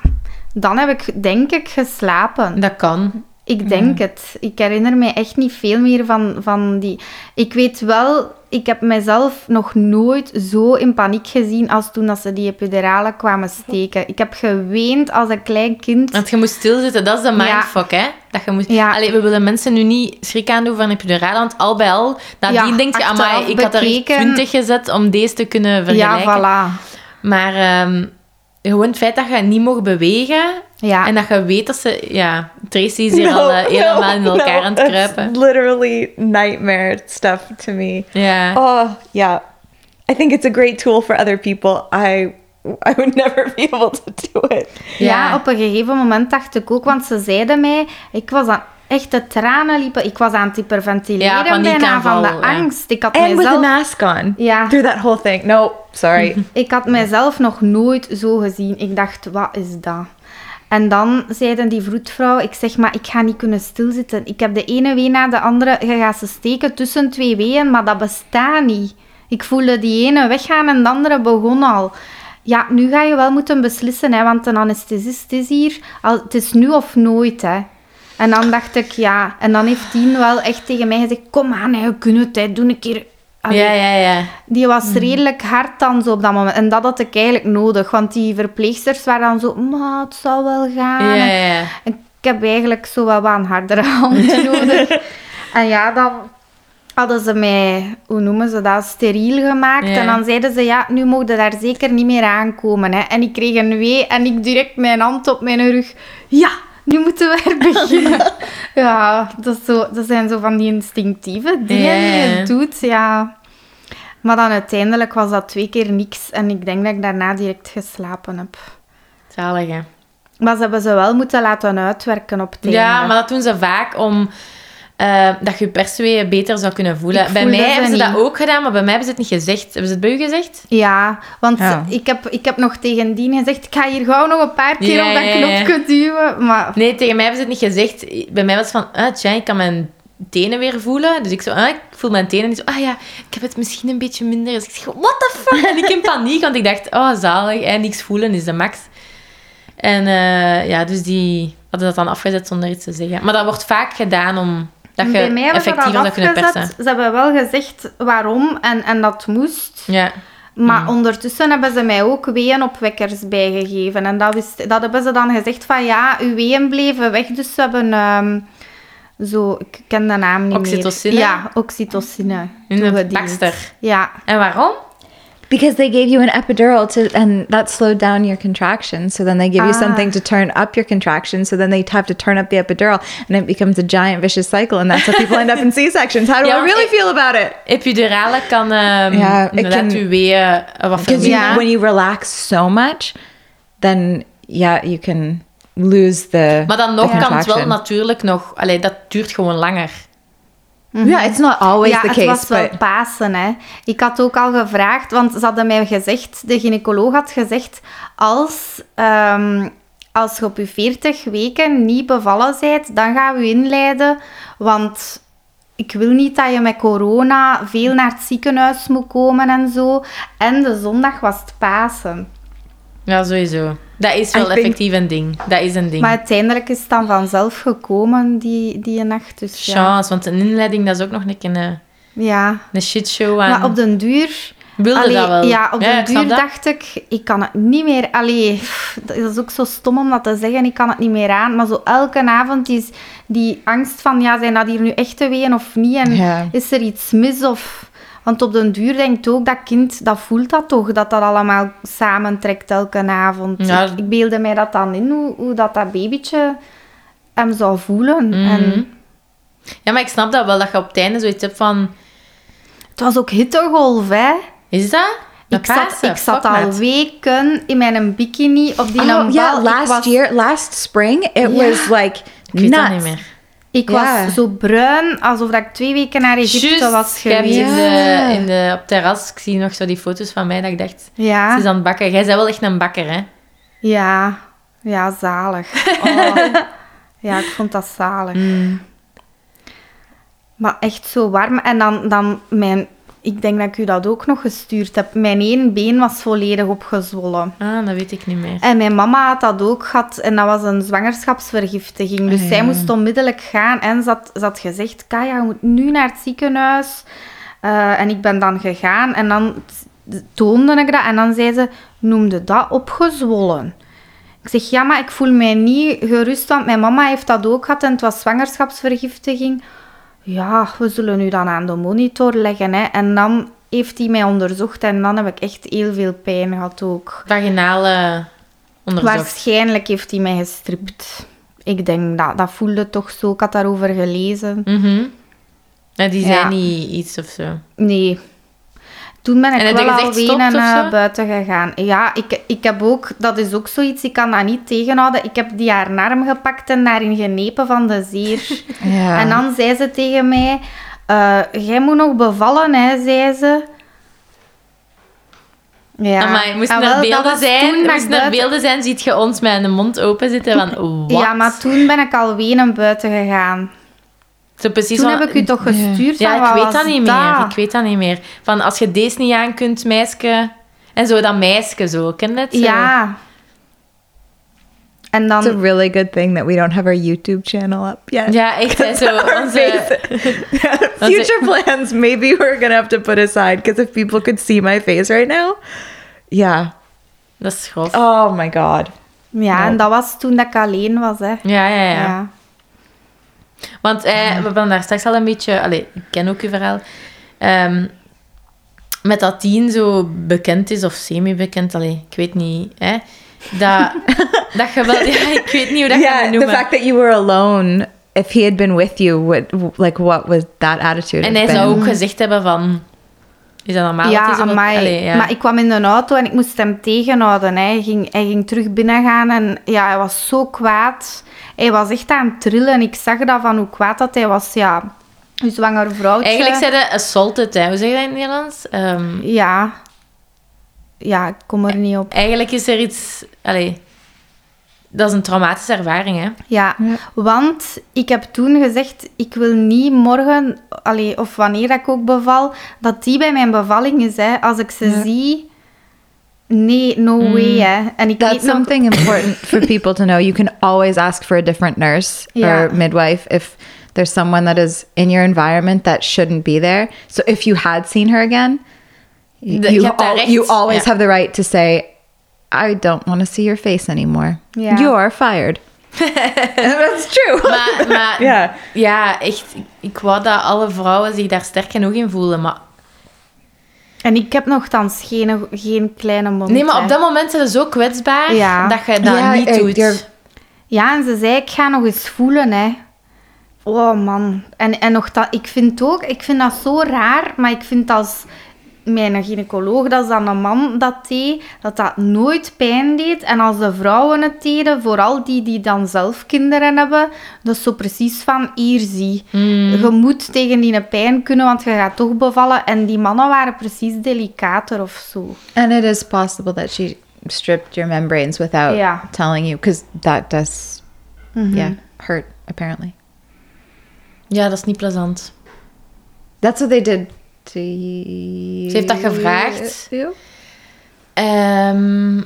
Dan heb ik, denk ik, geslapen. Dat kan. Ik denk het. Ik herinner me echt niet veel meer van, van die... Ik weet wel, ik heb mezelf nog nooit zo in paniek gezien als toen dat ze die epidurale kwamen steken. Ik heb geweend als een klein kind. Want je moet stilzitten, dat is de mindfuck, hè? Dat je moet... Ja. Allee, we willen mensen nu niet schrik aandoen van epidurale, want al bij al, nadien Ja, denk je, amai, ik had er echt bekeken- 20 gezet om deze te kunnen vergelijken. Ja, voilà. Maar ehm, gewoon het feit dat je niet mag bewegen Ja. en dat je weet dat ze... Ja, Tracy is hier al eh, helemaal in elkaar aan het kruipen. literally nightmare stuff to me. Ja. Oh, yeah. I think it's a great tool for other people. I I would [laughs] never be able to do it. Ja, Ja. op een gegeven moment dacht ik ook, want ze zeiden mij, ik was aan echt de tranen liepen, ik was aan het hyperventileren Ja, bijna van de ja. angst. Ik had And with a mijzelf, mask on. Ja. Through that whole thing. No, sorry. [laughs] ik had mijzelf nog nooit zo gezien. Ik dacht, wat is dat? En dan zeiden die vroedvrouw, ik zeg maar, ik ga niet kunnen stilzitten. Ik heb de ene wee na de andere, je gaat ze steken tussen twee weeën, maar dat bestaat niet. Ik voelde die ene weggaan en de andere begon al. Ja, nu ga je wel moeten beslissen, hè, want een anesthesist is hier. Al, het is nu of nooit, hè. En dan dacht ik, ja. En dan heeft Tien wel echt tegen mij gezegd, kom aan, hè, je kunt het, hè, doe een keer... Allee, Ja, ja, ja. die was redelijk hard dan zo op dat moment. En dat had ik eigenlijk nodig. Want die verpleegsters waren dan zo... Maar het zal wel gaan. Ja, ja. En ik heb eigenlijk zo wel wat een hardere [laughs] hand [laughs] nodig. en ja, dan hadden ze mij... Hoe noemen ze dat? Steriel gemaakt. Ja. En dan zeiden ze... Ja, nu mogen je daar zeker niet meer aankomen. Hè. En ik kreeg een wee. En ik direct mijn hand op mijn rug. Ja, nu moeten we er beginnen. [laughs] ja, dat, is zo, dat zijn zo van die instinctieve dingen die je doet. Ja. Maar dan uiteindelijk was dat twee keer niks. En ik denk dat ik daarna direct geslapen heb. Zalig, hè. Maar ze hebben ze wel moeten laten uitwerken op het Ja, einde. maar dat doen ze vaak om... eh, dat je je persweeën beter zou kunnen voelen. Ik bij mij hebben ze dat niet. ook gedaan, maar bij mij hebben ze het niet gezegd. Hebben ze het bij u gezegd? Ja, want Ja. Ik, heb, ik heb nog tegen Dien gezegd, ik ga hier gauw nog een paar keer Ja, op dat ja, ja. knopje duwen. Maar Nee, tegen mij hebben ze het niet gezegd. Bij mij was het van, ah, tja, ik kan mijn tenen weer voelen. Dus ik zo, ah, ik voel mijn tenen. En die zo, ah ja, ik heb het misschien een beetje minder. Dus ik zeg, what the fuck? En ik in paniek, want ik dacht, oh, zalig. En niks voelen is de max. En eh, ja, dus die hadden dat dan afgezet zonder iets te zeggen. Maar dat wordt vaak gedaan om dat je bij mij ze dat zou kunnen persen. Ze hebben wel gezegd waarom en, en dat moest. Ja. Maar Mm. ondertussen hebben ze mij ook weeënopwekkers bijgegeven. En dat, wist, dat hebben ze dan gezegd van ja, uw weeën bleven weg. Dus ze hebben, ehm, Zo, ik ken de naam niet Oxytocine? meer. Ja, oxytocine. In de. Ja. En waarom? Because they gave you an epidural to, and that slowed down your contractions. So then they give you Ah. something to turn up your contractions. So then they have to turn up the epidural, and it becomes a giant vicious cycle. And that's how people end up in [laughs] C sections. How do Yeah, I really feel about it? Epidurale kan um, Ja, ik inderdaad ken- uw weeën wat Because verminderen. Ja. when you relax so much, then yeah, you can lose the. Maar dan the nog kan het wel natuurlijk nog... Allee, dat duurt gewoon langer. Yeah, it's not always ja, the het case, was wel but Pasen. Hè. Ik had ook al gevraagd, want ze hadden mij gezegd, de gynaecoloog had gezegd, als, ehm, als je op je 40 weken niet bevallen bent, dan gaan we u inleiden, want ik wil niet dat je met corona veel naar het ziekenhuis moet komen en zo. En de zondag was het Pasen. Ja, sowieso. Dat is wel effectief een ding. Dat is een ding. Maar uiteindelijk is het dan vanzelf gekomen, die, die nacht. Dus ja. Chance, want een inleiding dat is ook nog een, keer een, ja. een shitshow. aan. Maar op den duur... Wilde Allee, dat wel? Ja, op Ja, den duur dacht ik, ik kan het niet meer... Allee, pff, dat is ook zo stom om dat te zeggen, ik kan het niet meer aan. Maar zo elke avond is die angst van, ja, zijn dat hier nu echte weeën of niet? En Ja. is er iets mis of... Want op den duur denkt ook dat kind, dat voelt dat toch, dat dat allemaal samentrekt elke avond. Ja. Ik, ik beelde mij dat dan in, hoe, hoe dat, dat babytje hem zou voelen. Mhm. En Ja, maar ik snap dat wel, dat je op het einde zoiets hebt van... het was ook hittegolf, hè. Is dat? De Ik zat, ik zat al weken in mijn bikini op die oh yeah, Ik last was, year, last spring, it Ja. was like Ik weet dat nuts. niet meer. Ik Ja. was zo bruin, alsof dat ik twee weken naar Egypte was ik heb geweest. in de, in de, op het terras, ik zie nog zo die foto's van mij, dat ik dacht... Ze is aan het bakken. Jij bent wel echt een bakker, hè? ja, ja, zalig. [laughs] Oh. Ja, ik vond dat zalig. Mm. Maar echt zo warm. En dan, dan mijn... Ik denk dat ik u dat ook nog gestuurd heb. Mijn één been was volledig opgezwollen. Ah, dat weet ik niet meer. En mijn mama had dat ook gehad en dat was een zwangerschapsvergiftiging. Dus Ah, zij moest onmiddellijk gaan en ze had, ze had gezegd, Kaya, je moet nu naar het ziekenhuis. Eh, en ik ben dan gegaan en dan toonde ik dat en dan zei ze, noemde dat opgezwollen? Ik zeg, ja, maar ik voel mij niet gerust, want mijn mama heeft dat ook gehad en het was zwangerschapsvergiftiging. Ja, we zullen u dan aan de monitor leggen. Hè. En dan heeft hij mij onderzocht en dan heb ik echt heel veel pijn gehad ook. Vaginale onderzocht. Waarschijnlijk heeft hij mij gestript. Ik denk dat. Dat voelde toch zo. Ik had daarover gelezen. Mhm. Ja, die zei Ja. niet iets of zo. Nee. Toen ben En ik wel al wenen naar buiten gegaan. Ja, ik, ik heb ook... Dat is ook zoiets, ik kan dat niet tegenhouden. Ik heb die haar arm gepakt en daarin genepen van de zeer. [laughs] Ja. En dan zei ze tegen mij... eh, jij moet nog bevallen, hè, zei ze. Ja. Maar wel, dat beelden zijn, er buiten- beelden zijn, ziet je ons met een mond open zitten van, wat? Ja, maar toen ben ik al wenen buiten gegaan. Zo precies Toen van- heb ik u toch gestuurd Ja, wat ik weet dat niet meer. Ik weet dat niet meer. Van, als je deze niet aan kunt, meisje... En zo, dat meisje zo, ken je het? Zo. Ja. En It's a dan... really good thing that we don't have our YouTube channel up yet. Ja, echt. hè, Zo, [laughs] Our [laughs] onze, Future plans, maybe we're gonna have to put aside because if people could see my face right now, yeah. dat is grof. Oh my god. Ja, en dat was toen dat ik alleen was, hè. Ja, ja, ja. Ja. Want eh, we hebben daar straks al een beetje... Allee, ik ken ook uw verhaal. Ehm, met dat tien zo bekend is, of semi-bekend, allee, ik weet niet, hè. Dat, [laughs] dat je wel... Ja, ik weet niet hoe dat yeah, je het the noemen. fact that you were alone. If he had been with you, what like what was that attitude? En hij zou been? ook gezegd hebben van... Is dat normaal? Ja. Allee. Maar ik kwam in de auto en ik moest hem tegenhouden. Hè. Hij, ging, hij ging terug binnengaan en ja, hij was zo kwaad. Hij was echt aan het trillen. Ik zag dat van hoe kwaad dat hij was. Ja, een zwanger vrouwtje. Eigenlijk zei hij assaulted, hè. Hoe zeg je dat in het Nederlands? Ehm, Ja. Ja, ik kom er niet op. eigenlijk is er iets... Allee, dat is een traumatische ervaring, hè. Ja, want ik heb toen gezegd, ik wil niet morgen, allee, of wanneer dat ik ook beval, dat die bij mijn bevalling is. Hè. Als ik ze zie, nee, no Mm. way. Hè. En ik That's nog, something important for [laughs] people to know. You can always ask for a different nurse or midwife if there's someone that is in your environment that shouldn't be there. So if you had seen her again, you, daar al- recht, you always ja. have the right to say, I don't want to see your face anymore. Ja. You are fired. [laughs] That's true. Maar, maar Ja. ja, echt, ik, wou dat alle vrouwen zich daar sterk genoeg in voelen. Maar, En ik heb nogthans geen, geen kleine mond. nee, maar hè. op dat moment zijn ze zo kwetsbaar Ja. dat je dat Ja, niet ik doet. durf- Ja, en ze zei, ik ga nog eens voelen, hè. Oh, man. En, en nog dat, ik vind ook, ik vind dat zo raar, maar ik vind als mijn gynaecoloog, dat is dan een man dat deed, dat dat nooit pijn deed. En als de vrouwen het deden, vooral die die dan zelf kinderen hebben, dat is zo precies van, hier zie. Je moet tegen die pijn kunnen, want je gaat toch bevallen. En die mannen waren precies delicater of zo. And it is possible that she stripped your membranes without Yeah. telling you, because that does, yeah, hurt apparently. Ja, dat is niet plezant. That's what they did Ze heeft dat gevraagd. Ehm,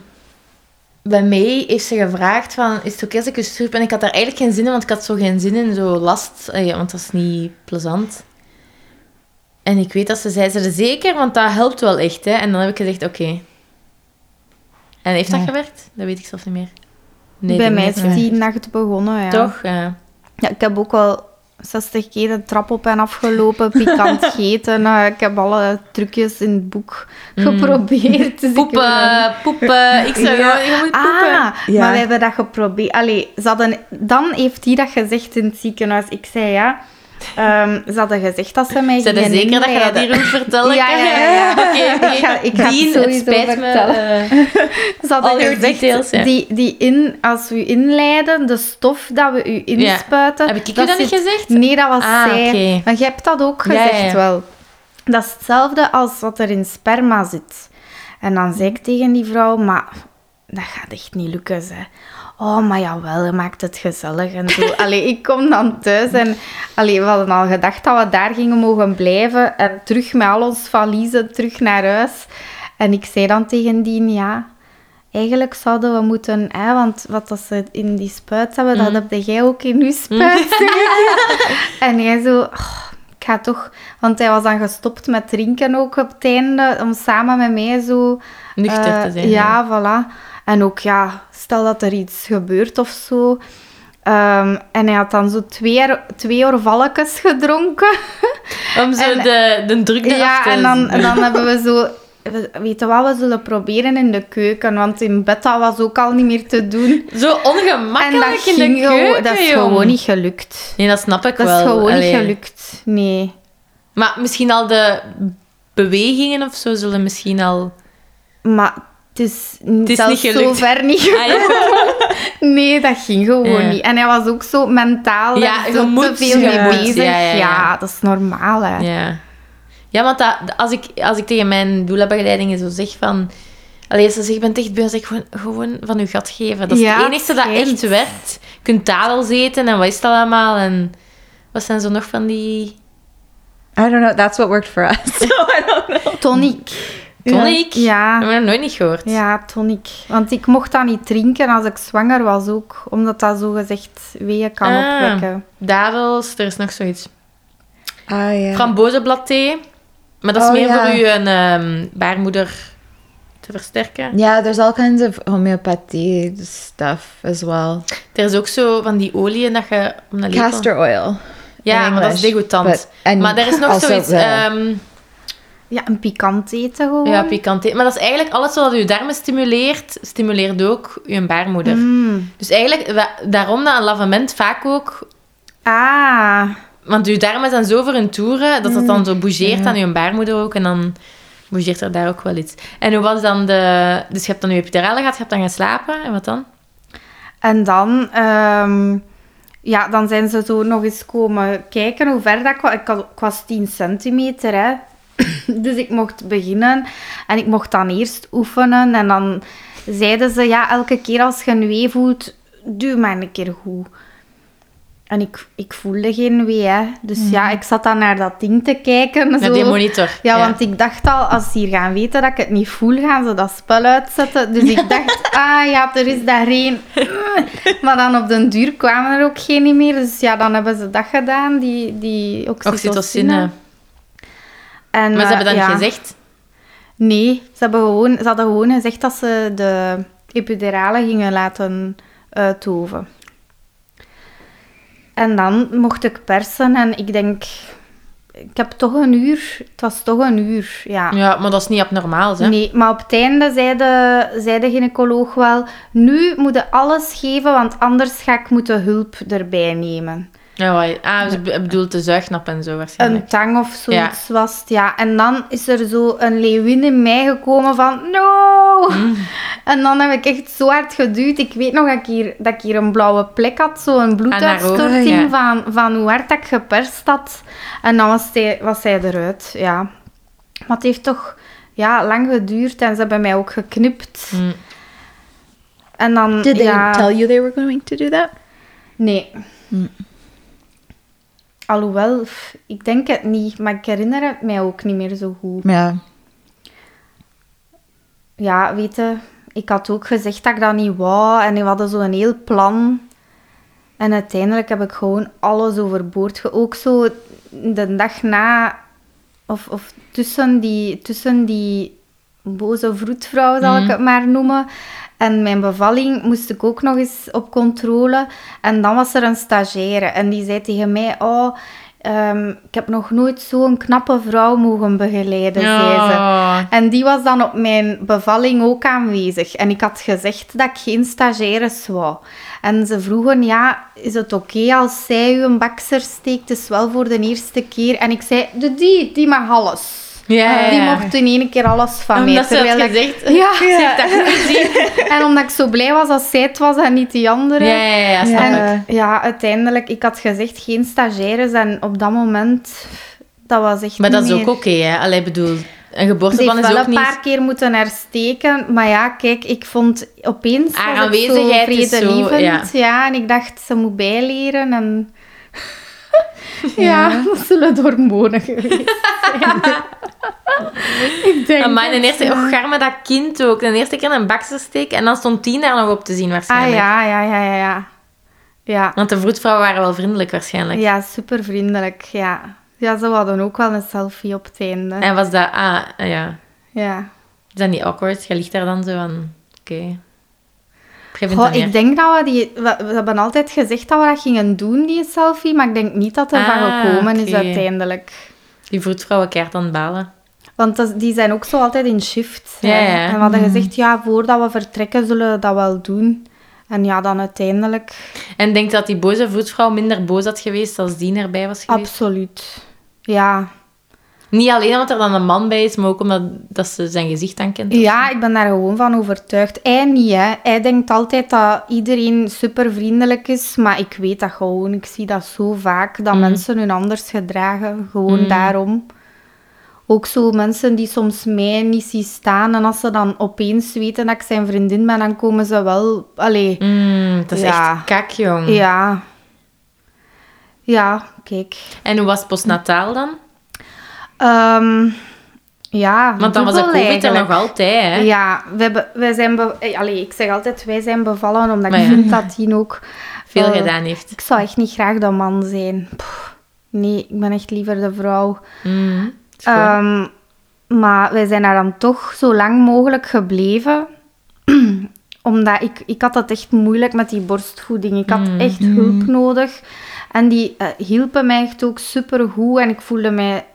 bij mij heeft ze gevraagd van, is het oké als ik je strip? En ik had daar eigenlijk geen zin in, want ik had zo geen zin in, zo last. eh, want dat is niet plezant. En ik weet dat ze zei, ze er zeker, want dat helpt wel echt. Hè? En dan heb ik gezegd, oké. En heeft dat Ja. gewerkt? Dat weet ik zelf niet meer. Nee, Bij mij is die nacht begonnen, ja. Toch? Ja. Ja, ik heb ook wel 60 keer de trap op en afgelopen, pikant [laughs] gegeten. Eh, ik heb alle trucjes in het boek geprobeerd. Dus ik weet wel- Poepen, poepen. Ik zou Ja. je moet poepen. Ah, Ja. maar we hebben dat geprobeerd. Allee, ze hadden, dan heeft hij dat gezegd in het ziekenhuis. Ik zei ja. Ehm, ze hadden gezegd dat ze mij Zijn er zeker dat je dat hier moet [laughs] vertellen? Ja, ja, ja, [laughs] [laughs] ja. Oké. Ik ga- ik Dien, het sowieso spijt me. vertellen. eh, Ze hadden gezegd, details, ja. die, die in, als we u inleiden, de stof dat we u inspuiten... Heb ik u dat dat niet gezegd? Nee, dat was Ah, zij. Maar je hebt dat ook gezegd wel. Dat is hetzelfde als wat er in sperma zit. En dan zei ik tegen die vrouw, maar dat gaat echt niet lukken, ze. Oh, maar jawel, je maakt het gezellig en zo. [laughs] Allee, ik kom dan thuis en allee, we hadden al gedacht dat we daar gingen mogen blijven en terug met al ons valiezen terug naar huis. En ik zei dan tegen die, ja, eigenlijk zouden we moeten, hè, want wat dat ze in die spuit hebben, dat heb jij ook in je spuit. [laughs] en hij zo, "Oh, ik ga toch, want hij was dan gestopt met drinken ook op het einde, om samen met mij zo... Nuchter eh, te zijn. Ja, voilà. En ook, ja, stel dat er iets gebeurt of zo. Ehm, en hij had dan zo twee, twee orvalletjes gedronken. [laughs] Om zo En- de, de druk eraf Ja, te en dan, en dan [laughs] hebben we zo... we- Weet je wat, we zullen proberen in de keuken. Want in bed dat was ook al niet meer te doen. Zo ongemakkelijk dat, in de keuken, dat is jong. gewoon niet gelukt. Nee, dat snap ik Dat wel. is gewoon Allee. niet gelukt. Nee. Maar misschien al de bewegingen of zo zullen misschien al... Maar het is, is zelfs niet gelukt. zo ver niet Ah, ja. [laughs] Nee, dat ging gewoon Ja. niet. En hij was ook zo mentaal Ja, zo moet- te veel mee moet, bezig. ja, ja, ja. dat is normaal, hè. Ja, ja want dat, als, ik, als ik tegen mijn doula-begeleidingen zo zeg van... Allee, ze zeggen, je bent echt beu, zeg ik gewoon, gewoon van je gat geven. Dat is Ja, het enige dat echt werkt. Je kunt dadels eten en wat is dat allemaal? En wat zijn zo nog van die... I don't know. That's what worked for us. so [laughs] I don't know. Tonic. Tonic? Ja. Dat heb ik nog nooit niet gehoord. Ja, tonic. Want ik mocht dat niet drinken als ik zwanger was ook. Omdat dat zo gezegd weeën kan Ah. opwekken. Dadels, er is nog zoiets. Ah, yeah. Frambozenblaté. Maar dat is Oh, meer ja. voor je een ehm, baarmoeder te versterken. Yeah, there's all kinds of homeopathy stuff as well. Er is ook zo van die olie dat je... Om Castor oil. Ja, maar dat is degoutant. but- Maar er is nog also zoiets... ehm, Ja, een pikant eten gewoon. ja, pikant. Maar dat is eigenlijk alles wat je darmen stimuleert, stimuleert ook je baarmoeder. Mm. Dus eigenlijk, daarom dat een lavement vaak ook... Ah. Want je darmen zijn zo voor hun toeren, dat dat dan zo bougeert Ja. aan je baarmoeder ook. En dan bougeert er daar ook wel iets. En hoe was dan de... Dus je hebt dan je epidurale gehad, je hebt dan gaan slapen. En wat dan? En dan, ehm, ja, dan zijn ze zo nog eens komen kijken hoe ver dat ik was. Ik, had, ik was 10 centimeter, hè. [coughs] Dus ik mocht beginnen. En ik mocht dan eerst oefenen. En dan zeiden ze, ja, elke keer als je een wee voelt, duw maar een keer goed. En ik, ik voelde geen wee, hè. Dus ja, ik zat dan naar dat ding te kijken. Naar zo. die monitor. Ja, want ik dacht al, als ze hier gaan weten dat ik het niet voel, gaan ze dat spel uitzetten. Dus ik [laughs] dacht, ah ja, er is daar één. [laughs] Maar dan op den duur kwamen er ook geen meer. Dus ja, dan hebben ze dat gedaan, die, die oxytocine. Oxytocine. En, Maar ze hebben eh, dat ja. niet gezegd. Nee, ze, hebben gewoon, ze hadden gewoon gezegd dat ze de epidurale gingen laten uitdoven. En dan mocht ik persen en ik denk, ik heb toch een uur, het was toch een uur, ja. Ja, maar dat is niet abnormaal, hè? Nee, maar op het einde zei de, zei de gynaecoloog wel, nu moet je alles geven, want anders ga ik moeten hulp erbij nemen. Ja, wat- ah, ze be- bedoelt de zuignap en zo waarschijnlijk. Een tang of zoiets was het, ja. En dan is er zo een leeuwin in mij gekomen van, no! Mm. En dan heb ik echt zo hard geduwd. Ik weet nog dat ik hier, dat ik hier een blauwe plek had, zo'n bloeduitstorting ja. van, van hoe hard dat ik geperst had. En dan was hij, was hij eruit, ja. Maar het heeft toch ja, lang geduurd en ze hebben mij ook geknipt. Mm. En dan, Did they ja, tell you they were going to do that? Nee. Alhoewel, ik denk het niet, maar ik herinner het mij ook niet meer zo goed. Ja. Ja, weet je, ik had ook gezegd dat ik dat niet wou en we hadden zo'n heel plan. En uiteindelijk heb ik gewoon alles overboord. Ook zo de dag na, of, of tussen, die, tussen die boze vroedvrouw, zal ik het maar noemen. En mijn bevalling moest ik ook nog eens op controle. En dan was er een stagiaire en die zei tegen mij... Oh, ehm, ik heb nog nooit zo'n knappe vrouw mogen begeleiden, zei ze. En die was dan op mijn bevalling ook aanwezig. En ik had gezegd dat ik geen stagiaires wou. En ze vroegen, ja, is het oké als zij u een bakser steekt? Het is wel voor de eerste keer. En ik zei, de die, die mag alles. Ja, ja, Die ja. mocht in één keer alles van mij. Omdat ze had terwijl ik- gezegd... Ja, Ze heeft dat goed gezien. [laughs] en omdat ik zo blij was dat zij het was en niet die andere. Ja, ja, ja. En ja, uiteindelijk, ik had gezegd geen stagiaires. En op dat moment, dat was echt Maar dat is ook oké, hè? Allee, bedoel... Een geboorteplan is wel ook een niet... paar keer moeten hersteken. Maar ja, kijk, ik vond opeens Haar zo aanwezigheid is zo, ja. ja. en ik dacht, ze moet bijleren. En ja, dat zullen de hormonen geweest zijn. ik denk Maar de eerste... Och, garme dat kind ook. De eerste keer een bakster steek en dan stond tien daar nog op te zien Ah waarschijnlijk. ja, ja, ja, ja, ja. Ja, Want de vroedvrouwen waren wel vriendelijk waarschijnlijk. ja super vriendelijk, ja. Ja, ze hadden ook wel een selfie op het einde. En was dat... Ah, ja. Ja. Is dat niet awkward? Je ligt daar dan zo van... Oké. Vindt Goh, ik denk dat we die... We, we hebben altijd gezegd dat we dat gingen doen, die selfie. Maar ik denk niet dat er van Ah, gekomen is uiteindelijk. Die vroedvrouwen keert aan het balen. Want dat- die zijn ook zo altijd in shift. Ja, hè. ja. En we hadden gezegd, ja, voordat we vertrekken zullen we dat wel doen. En ja, dan uiteindelijk... En denk dat die boze vroedvrouw minder boos had geweest als die erbij was geweest? Absoluut. Ja. Niet alleen omdat er dan een man bij is, maar ook omdat dat ze zijn gezicht aan kent. Ja, ik ben daar gewoon van overtuigd. Hij niet, hè. Hij denkt altijd dat iedereen super vriendelijk is, maar ik weet dat gewoon. Ik zie dat zo vaak, dat mensen hun anders gedragen. Gewoon daarom. Ook zo mensen die soms mij niet zien staan en als ze dan opeens weten dat ik zijn vriendin ben, dan komen ze wel... Allee, Mm, dat is Ja. echt kak, jong. ja. Ja, kijk. En hoe was postnataal dan? Ehm, ja, Want dan was dubbel COVID er nog altijd, hè? Ja, we hebben, wij zijn... Eh, allee, ik zeg altijd, wij zijn bevallen, omdat Maar ik ja. vind dat die ook... [laughs] Veel eh, gedaan heeft. Ik zou echt niet graag de man zijn. Pff, nee, ik ben echt liever de vrouw. Mm. Ehm, maar wij zijn daar dan toch zo lang mogelijk gebleven. [clears throat] Omdat ik, ik had het echt moeilijk met die borstvoeding. Ik had echt hulp nodig. En die eh, hielpen mij echt ook supergoed. En ik voelde mij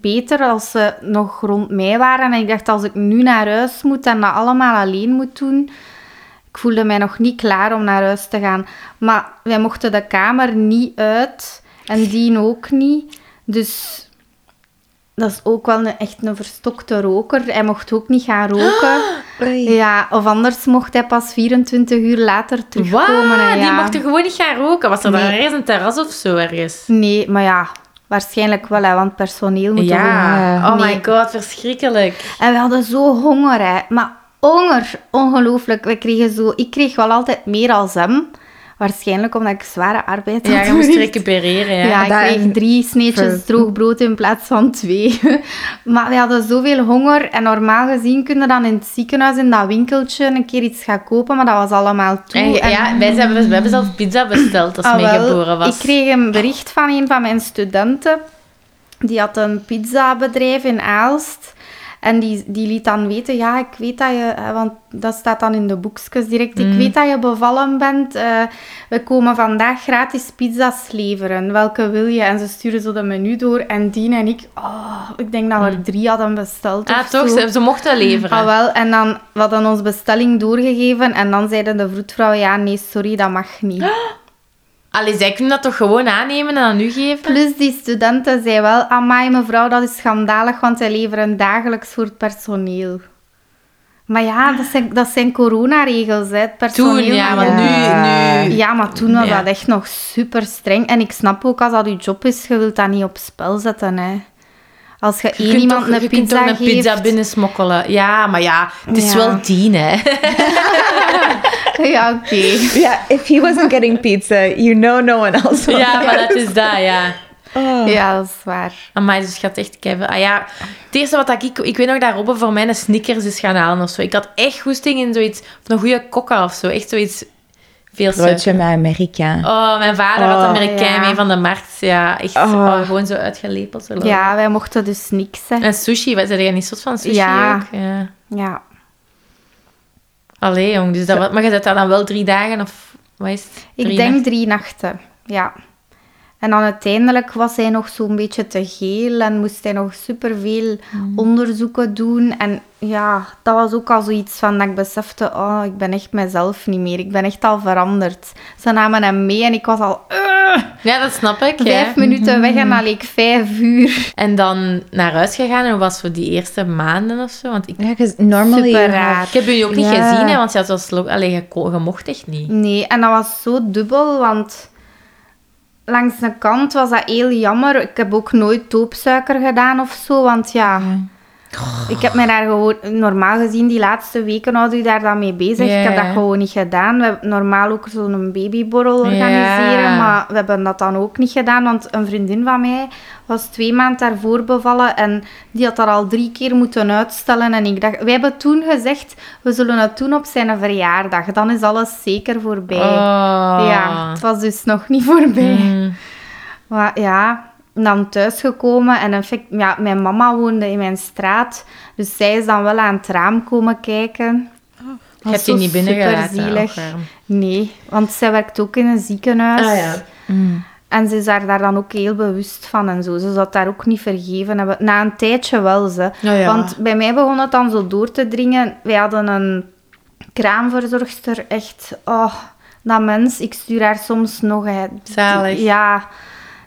beter als ze nog rond mij waren. En ik dacht, als ik nu naar huis moet en dat allemaal alleen moet doen... Ik voelde mij nog niet klaar om naar huis te gaan. Maar wij mochten de kamer niet uit. En die ook niet. Dus dat is ook wel een, echt een verstokte roker. Hij mocht ook niet gaan roken. [gasps] Ja, of anders mocht hij pas 24 uur later terugkomen. En Die ja. mochten gewoon niet gaan roken. Was er dan Nee. ergens een terras of zo ergens? Nee, maar ja, waarschijnlijk wel, hè, want personeel moet Ja. toch... Oh Nee. my god, verschrikkelijk. En we hadden zo honger, hè. Maar honger, ongelooflijk. We kregen zo... Ik kreeg wel altijd meer als hem. Waarschijnlijk omdat ik zware arbeid had Ja, je moest verricht. [laughs] recupereren, ja. Ja, ik dat- kreeg drie sneetjes Ver- droog brood in plaats van twee. [laughs] maar we hadden zoveel honger. En normaal gezien kunnen dan in het ziekenhuis in dat winkeltje een keer iets gaan kopen. Maar dat was allemaal toe. En, En- ja, wij hebben, we hebben zelf pizza besteld als Ah, geboren was. Ik kreeg een bericht van een van mijn studenten. Die had een pizzabedrijf in Aalst. En die, die liet dan weten, ja, ik weet dat je... eh, Want dat staat dan in de boekjes direct. Ik weet dat je bevallen bent. eh, we komen vandaag gratis pizza's leveren. Welke wil je? En ze sturen zo de menu door. En Dien en ik... Oh, ik denk dat we er drie hadden besteld Ah, toch? zo. Ze, ze mochten leveren. Ah, wel. En dan we hadden ons bestelling doorgegeven. En dan zeiden de vroedvrouw, ja, nee, sorry, dat mag niet. [gasps] Allee, zij kunnen dat toch gewoon aannemen en aan u geven? Plus die studenten zei wel, amai mevrouw, dat is schandalig, want zij leveren dagelijks voor het personeel. Maar ja, dat zijn, dat zijn coronaregels, hè. Het personeel Toen, ja, want nu... nu... Ja, maar toen was Ja. dat echt nog super streng. En ik snap ook, als dat je job is, je wilt dat niet op spel zetten, hè. Als je, Je één iemand toch, een je kunt pizza toch een geeft... pizza binnen smokkelen. Ja, maar ja, het is Ja. wel tien, hè. [laughs] Ja, oké. Yeah, if he wasn't getting pizza, you know no one else was. ja, maar dat is dat, ja. Oh. Ja, dat is waar. Amai, dus gaat echt kennen. Ah ja, het eerste wat ik... Ik weet nog dat Robbe voor mij een Snickers is gaan halen of zo. Ik had echt goesting in zoiets... Of een goede coca of zo. Echt zoiets... Veel suiker. Broodje met Amerikaan. Oh, mijn vader had Oh, Amerikaan ja. mee van de markt. Ja, echt Oh. oh, gewoon zo uitgelepeld. Zo Ja, wij mochten dus niks, hè. En sushi, wat zei jij niet soort van sushi Ja. ook? Ja. Ja. Allee, jong. Dus dat, maar je zet daar dan wel drie dagen of... Wat is het? Ik Drie denk nachten? drie nachten, ja. En dan uiteindelijk was hij nog zo'n beetje te geel en moest hij nog superveel Mm. onderzoeken doen. En ja, dat was ook al zoiets van dat ik besefte, oh, ik ben echt mezelf niet meer. Ik ben echt al veranderd. Ze namen hem mee en ik was al "Ugh." Ja, dat snap ik. ja. vijf minuten weg en dan leek vijf uur. En dan naar huis gegaan en hoe was voor die eerste maanden of zo? Want ik, normally Super have- raar. ik heb u ook niet Ja. gezien, hè, want ja, het was lo- allee, je, je mocht echt niet. Nee, en dat was zo dubbel, want langs de kant was dat heel jammer. Ik heb ook nooit doopsuiker gedaan of zo, want ja... Ik heb mij daar gewoon... Normaal gezien, die laatste weken houdt u daar dan mee bezig. Ik heb dat gewoon niet gedaan. We hebben normaal ook zo'n babyborrel organiseren, maar we hebben dat dan ook niet gedaan, want een vriendin van mij was twee maanden daarvoor bevallen en die had dat al drie keer moeten uitstellen. En ik dacht... Wij hebben toen gezegd, we zullen het doen op zijn verjaardag. Dan is alles zeker voorbij. Oh. Ja, het was dus nog niet voorbij. Mm. Maar ja, dan thuisgekomen en effect, ja, mijn mama woonde in mijn straat. Dus zij is dan wel aan het raam komen kijken. Je hebt die niet binnengelaten. Nee, want zij werkt ook in een ziekenhuis. Ah, ja. En ze is daar, daar dan ook heel bewust van en zo. Ze zou het daar ook niet vergeven hebben. Na een tijdje wel, ze. Ja. Want bij mij begon het dan zo door te dringen. Wij hadden een kraamverzorgster, echt... Oh, dat mens, ik stuur haar soms nog... Hè. Zalig. Ja,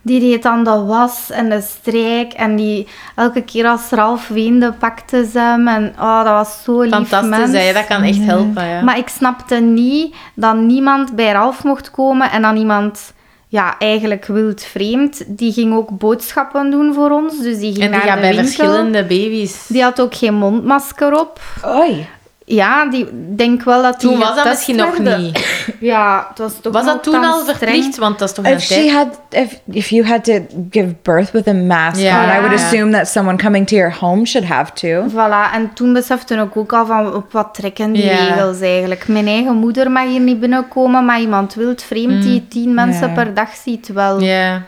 die deed dan de was en de strijk. En die elke keer als Ralf weende, pakte ze hem. En oh, dat was zo lief Fantastisch, mens. hè. dat kan echt helpen. Ja. Maar ik snapte niet dat niemand bij Ralf mocht komen en dan iemand, ja, eigenlijk wild vreemd, die ging ook boodschappen doen voor ons. Dus die ging en die naar gaat de bij winkel. verschillende baby's. Die had ook geen mondmasker op. Oei. Ja, die denk wel dat die Toen was dat misschien nog werden. niet. [laughs] Ja, het was toch Was dat toen al streng. verplicht? Want dat is toch een If she tijd... had, if if you had to give birth with a mask Yeah. on, I would assume that someone coming to your home should have to. Voilà, en toen besefte ik ook al van op wat trekken die regels eigenlijk. Mijn eigen moeder mag hier niet binnenkomen, maar iemand wild vreemd die tien mensen per dag ziet wel. Mm. Ja.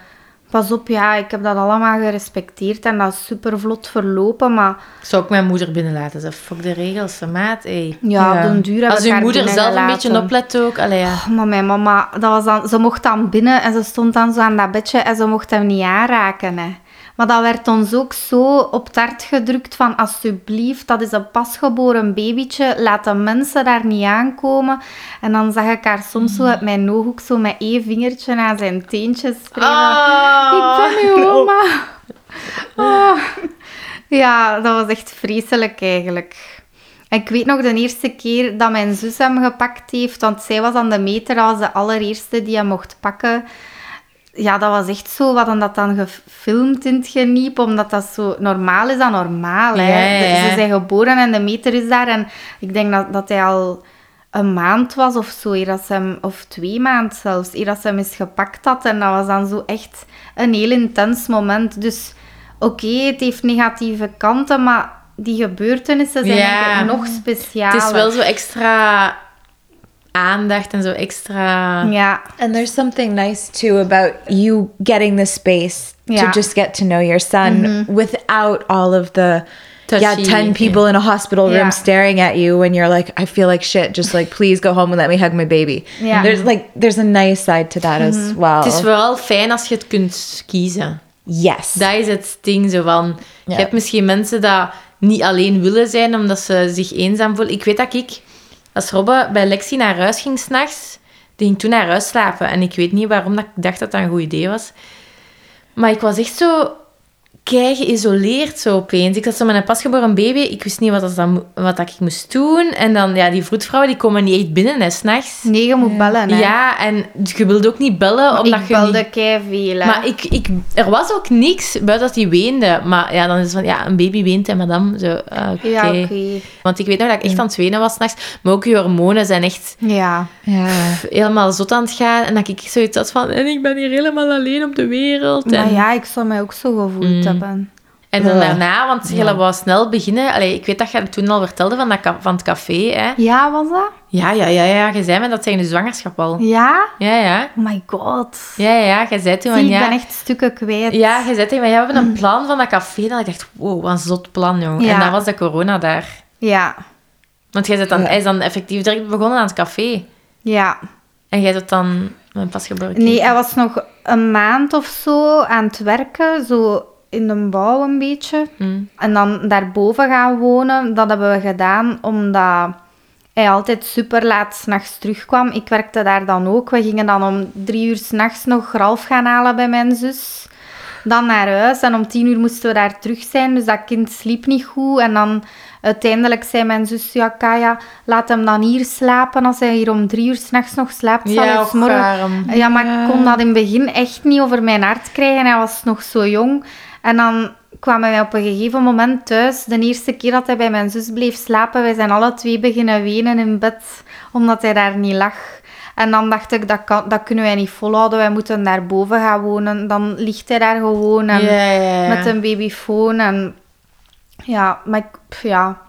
Pas op, ja, ik heb dat allemaal gerespecteerd en dat is super vlot verlopen, maar Zou ik mijn moeder binnenlaten? Ze fuck de regels, maat. Ey. ja, Ja. op den duur Als uw moeder zelf een beetje oplet ook. Allee, ja. Oh, maar mijn mama, dat was dan, ze mocht dan binnen en ze stond dan zo aan dat bedje en ze mocht hem niet aanraken. Hè. Maar dat werd ons ook zo op het hart gedrukt van alsjeblieft, dat is een pasgeboren babytje, laat de mensen daar niet aankomen. En dan zag ik haar soms zo uit mijn ooghoek zo met één vingertje aan zijn teentjes schrijven. Oh. Ik ben uw. Oh. Ja, dat was echt vreselijk eigenlijk. En ik weet nog de eerste keer dat mijn zus hem gepakt heeft, want zij was aan de meter, was de allereerste die hem mocht pakken. Ja, dat was echt zo. We hadden dat dan gefilmd in het geniep, omdat dat zo... Normaal is dat normaal, hè. Ja, ja, ja. Ze zijn geboren en de meter is daar. En ik denk dat, dat hij al een maand was of zo, eer dat ze hem, of twee maanden zelfs, eer dat ze hem eens gepakt had. En dat was dan zo echt een heel intens moment. Dus oké, het heeft negatieve kanten, maar die gebeurtenissen zijn nog specialer. Het is wel zo extra aandacht en zo extra... Ja, And there's something nice too about you getting the space to just get to know your son without all of the touchy. yeah, 10 people in a hospital room Yeah. staring at you when you're like, I feel like shit. Just like, please go home and let me hug my baby. Yeah. There's like, there's a nice side to that as well. Het is vooral fijn als je het kunt kiezen. yes. Dat is het ding zo van... Je hebt misschien mensen dat niet alleen willen zijn omdat ze zich eenzaam voelen. Ik weet dat ik, als Robbe bij Lexi naar huis ging s'nachts, die ging toen naar huis slapen. En ik weet niet waarom dat ik dacht dat dat een goed idee was. Maar ik was echt zo kei geïsoleerd zo opeens. Ik had zo met een pasgeboren baby. Ik wist niet wat, dat wat dat ik moest doen. En dan, ja, die vroedvrouwen die komen niet echt binnen, hè, s'nachts. Nee, je moet bellen, hè. Ja, en je wilde ook niet bellen, omdat ik je belde niet... kei veel, hè. Maar ik, ik, er was ook niks buiten dat hij weende. Maar ja, dan is het van, ja, een baby weent, hè, madame. Zo, ah, oké. Ja, oké. Want ik weet nog dat ik echt aan het wenen was s'nachts. Maar ook je hormonen zijn echt Ja. yeah. helemaal zot aan het gaan. En dat ik zoiets had van, en ik ben hier helemaal alleen op de wereld. Maar En, ja, ik zou mij ook zo gevoeld Mm. hebben. En dan daarna, want je wou snel beginnen. Allee, ik weet dat je het toen al vertelde van, dat, van het café. Hè. Ja, was dat? Ja, ja, ja, ja. Je zei me dat tegen de zwangerschap al. Ja? Ja, ja. Oh my god. Ja, ja, ja. Je zei toen Zie, van, ik ja... ben echt stukken kwijt. Ja, je zei tegen mij, ja, we hebben een [clears throat] plan van dat café. Dan ik dacht, wow, wat een zot plan, jong. Ja. En dan was de corona daar. Ja. Want jij zit dan, Ja. hij is dan effectief direct begonnen aan het café. Ja. En jij zit dan met een pasgeboren kind. Nee, hij was nog een maand of zo aan het werken, zo in de bouw een beetje. Mm. En dan daarboven gaan wonen, dat hebben we gedaan omdat hij altijd super laat s'nachts terugkwam. Ik werkte daar dan ook. We gingen dan om drie uur s'nachts nog Ralf gaan halen bij mijn zus. Dan naar huis en om tien uur moesten we daar terug zijn. Dus dat kind sliep niet goed. En dan uiteindelijk zei mijn zus, ja Kaya, laat hem dan hier slapen. Als hij hier om drie uur s'nachts nog slaapt, zal Ja, morgen... Ja, maar ik kon dat in het begin echt niet over mijn hart krijgen. Hij was nog zo jong. En dan kwamen wij op een gegeven moment thuis. De eerste keer dat hij bij mijn zus bleef slapen, wij zijn alle twee beginnen wenen in bed, omdat hij daar niet lag. En dan dacht ik, dat, kan, dat kunnen wij niet volhouden. Wij moeten naar boven gaan wonen. Dan ligt hij daar gewoon en Ja, ja, ja. met een babyfoon. En ja, maar ik, ja.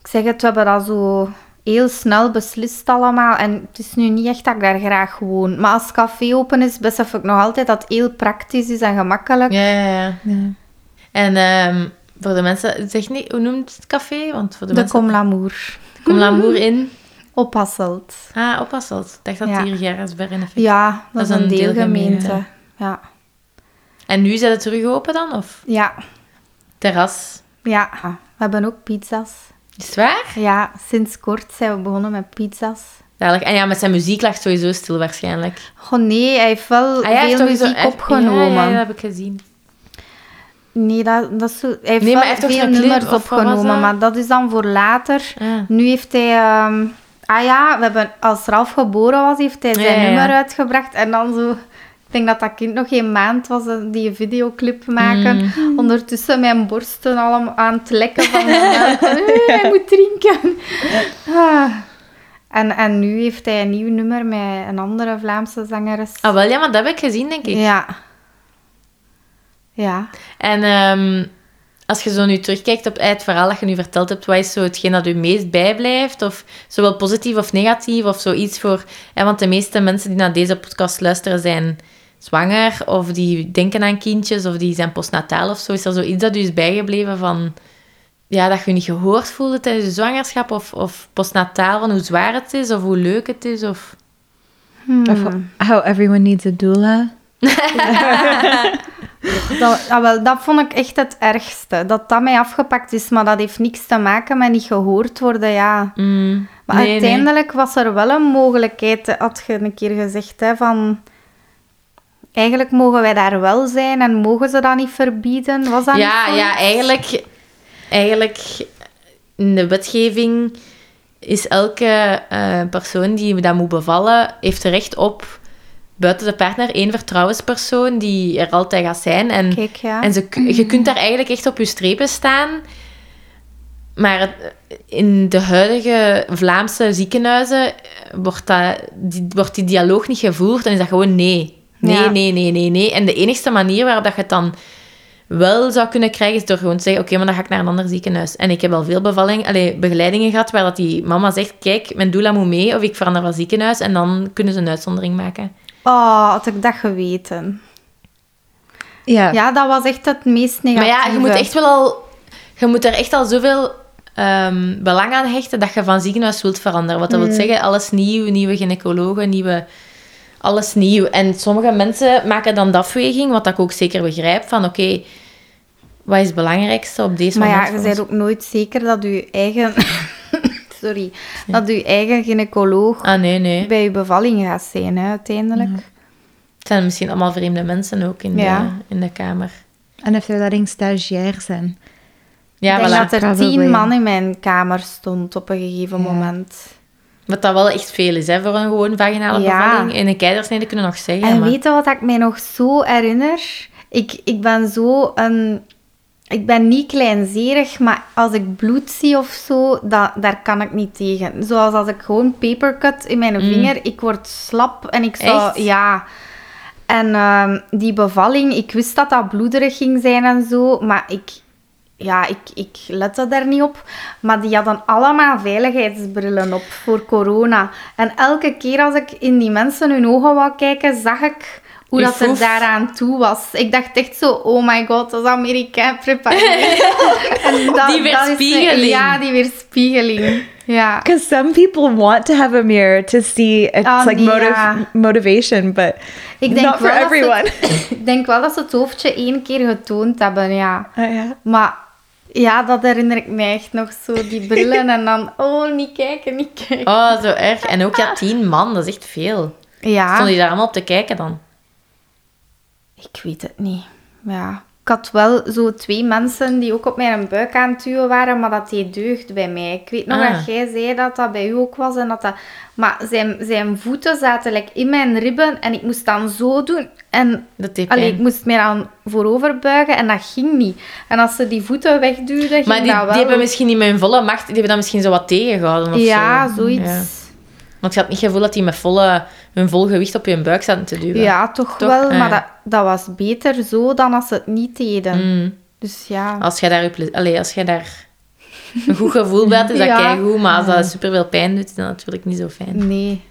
Ik zeg het, we hebben dat zo heel snel beslist allemaal. En het is nu niet echt dat ik daar graag woon. Maar als café open is, besef ik nog altijd dat het heel praktisch is en gemakkelijk. Ja, ja, ja. En ehm, voor de mensen, zeg niet, hoe noemt het café? Want voor de, De mensen... Comme l'amour. Kom Lamour in. [laughs] Op Hasselt. Ah, op Hasselt. Ik dacht dat Ja. hier Gerritsberg effect. Ja, dat, is een deelgemeente. Ja. En nu zijn het terug open dan? Of Ja. terras? ja, we hebben ook pizza's. Is het waar? Ja, sinds kort zijn we begonnen met pizza's. Dadelijk. En ja, met zijn muziek lag sowieso stil waarschijnlijk. Oh nee, hij heeft wel Ah, ja, heeft veel zo- muziek opgenomen. Ja, ja, dat heb ik gezien. Nee, dat, dat is zo, hij heeft Nee, wel maar hij heeft toch veel clip, nummers opgenomen, maar dat is dan voor later. Ah. Nu heeft hij... ehm, ah ja, we hebben, als Ralf geboren was, heeft hij zijn nummer uitgebracht. En dan zo... Ik denk dat dat kind nog geen maand was, die videoclip maken. Mm. Ondertussen mijn borsten al aan het lekken van [laughs] "Eh, Hij moet drinken. Ah. En, en nu heeft hij een nieuw nummer met een andere Vlaamse zangeres. Ah, wel ja, maar dat heb ik gezien, denk ik. Ja. Ja. En ehm, als je zo nu terugkijkt op het verhaal dat je nu verteld hebt, wat is zo hetgeen dat u meest bijblijft? Of zowel positief of negatief, of zoiets voor... hè, want de meeste mensen die naar deze podcast luisteren zijn zwanger, of die denken aan kindjes, of die zijn postnataal of zo. Is er zoiets dat u is bijgebleven van... Ja, dat je je niet gehoord voelde tijdens je zwangerschap, of, of postnataal, van hoe zwaar het is, of hoe leuk het is, of... Of how everyone needs a doula. [laughs] Dat, ah, wel, dat vond ik echt het ergste. Dat dat mij afgepakt is, maar dat heeft niks te maken met niet gehoord worden, ja. Mm, Maar nee, nee. uiteindelijk was er wel een mogelijkheid, had je een keer gezegd, hè, van... Eigenlijk mogen wij daar wel zijn en mogen ze dat niet verbieden. Was dat Ja, niet ja eigenlijk, eigenlijk in de wetgeving is elke eh, persoon die dat moet bevallen, heeft recht op, buiten de partner, één vertrouwenspersoon die er altijd gaat zijn. En, Kijk, ja. en ze, je kunt daar eigenlijk echt op je strepen staan. Maar het- in de huidige Vlaamse ziekenhuizen wordt, dat, die, wordt die dialoog niet gevoerd. Dan is dat gewoon nee. Nee, Ja. nee, nee, nee, nee. En de enigste manier waarop dat je het dan wel zou kunnen krijgen, is door gewoon te zeggen, oké, maar dan ga ik naar een ander ziekenhuis. En ik heb al veel bevalling, allee, begeleidingen gehad waar dat die mama zegt, kijk, mijn doula moet mee, of ik verander van ziekenhuis, en dan kunnen ze een uitzondering maken. Oh, had ik dat geweten. Yeah. Ja, dat was echt het meest negatieve. Maar ja, je moet echt wel al... je moet er echt al zoveel ehm, belang aan hechten dat je van ziekenhuis wilt veranderen. Wat dat wil zeggen, alles nieuw, nieuwe gynaecologen, nieuwe... Alles nieuw. En sommige mensen maken dan de afweging, wat ik ook zeker begrijp, van oké, wat is het belangrijkste op deze Maar ja, moment je bent ook nooit zeker dat je eigen... [laughs] Sorry. Dat je eigen gynaecoloog Ah, nee, nee. bij je bevalling gaat zijn, hè, uiteindelijk. Het zijn misschien allemaal vreemde mensen ook in, Ja. de, in de kamer. And if they're letting stagiairs in. Ja, ik denk voilà. dat er tien man in mijn kamer stond op een gegeven moment. Wat dat wel echt veel is, hè, voor een gewoon vaginale Ja. bevalling. In een keizersnede kunnen we nog zeggen, En maar... weet je wat ik mij nog zo herinner? Ik, ik ben zo een... Ik ben niet kleinzerig, maar als ik bloed zie of zo, dat, daar kan ik niet tegen. Zoals als ik gewoon papercut in mijn vinger, ik word slap en ik zou... Mm. Echt? Ja. En ehm, die bevalling, ik wist dat dat bloederig ging zijn en zo, maar ik... Ja, ik, ik lette daar niet op. Maar die hadden allemaal veiligheidsbrillen op voor corona. En elke keer als ik in die mensen hun ogen wou kijken, zag ik hoe dat er daaraan toe was. Ik dacht echt zo, oh my god, dat is Amerikaan [laughs] dat- Die is- weerspiegeling. ja, die weerspiegeling. Because some people want to have a mirror to see it's Ah, like motiv- motivation, but Ik denk, not for everyone. ik denk wel dat ze het hoofdje één keer getoond hebben, ja. [laughs] Oh, yeah. Maar ja, dat herinner ik mij echt nog zo, die brillen en dan, oh, niet kijken, niet kijken. Oh, zo erg. En ook, ja, tien man, dat is echt veel. Ja. Stonden die daar allemaal op te kijken dan? Ik weet het niet. Ja. Ik had wel zo twee mensen die ook op mijn buik aan het duwen waren, maar dat deed deugd bij mij. Ik weet nog Ah. dat jij zei dat dat bij u ook was. En dat dat... Maar zijn, zijn voeten zaten like, in mijn ribben en ik moest dan zo doen. En Dat deed allee, ik moest mij dan voorover buigen en dat ging niet. En als ze die voeten wegduwden, ging Maar die, dat wel. die hebben misschien niet hun volle macht, die hebben dat misschien zo wat tegengehouden of Ja, zo. zoiets. Ja. Want je had niet het gevoel dat die met volle, hun vol gewicht op je buik zaten te duwen. Ja, toch, Toch? wel. Ah, Maar ja. dat, dat was beter zo dan als ze het niet deden. Mm. Dus ja. Als jij daar, allee, als jij daar een goed gevoel bij hebt, is dat [laughs] Ja. keigoed. Maar als dat superveel pijn doet, is dat natuurlijk niet zo fijn. Nee.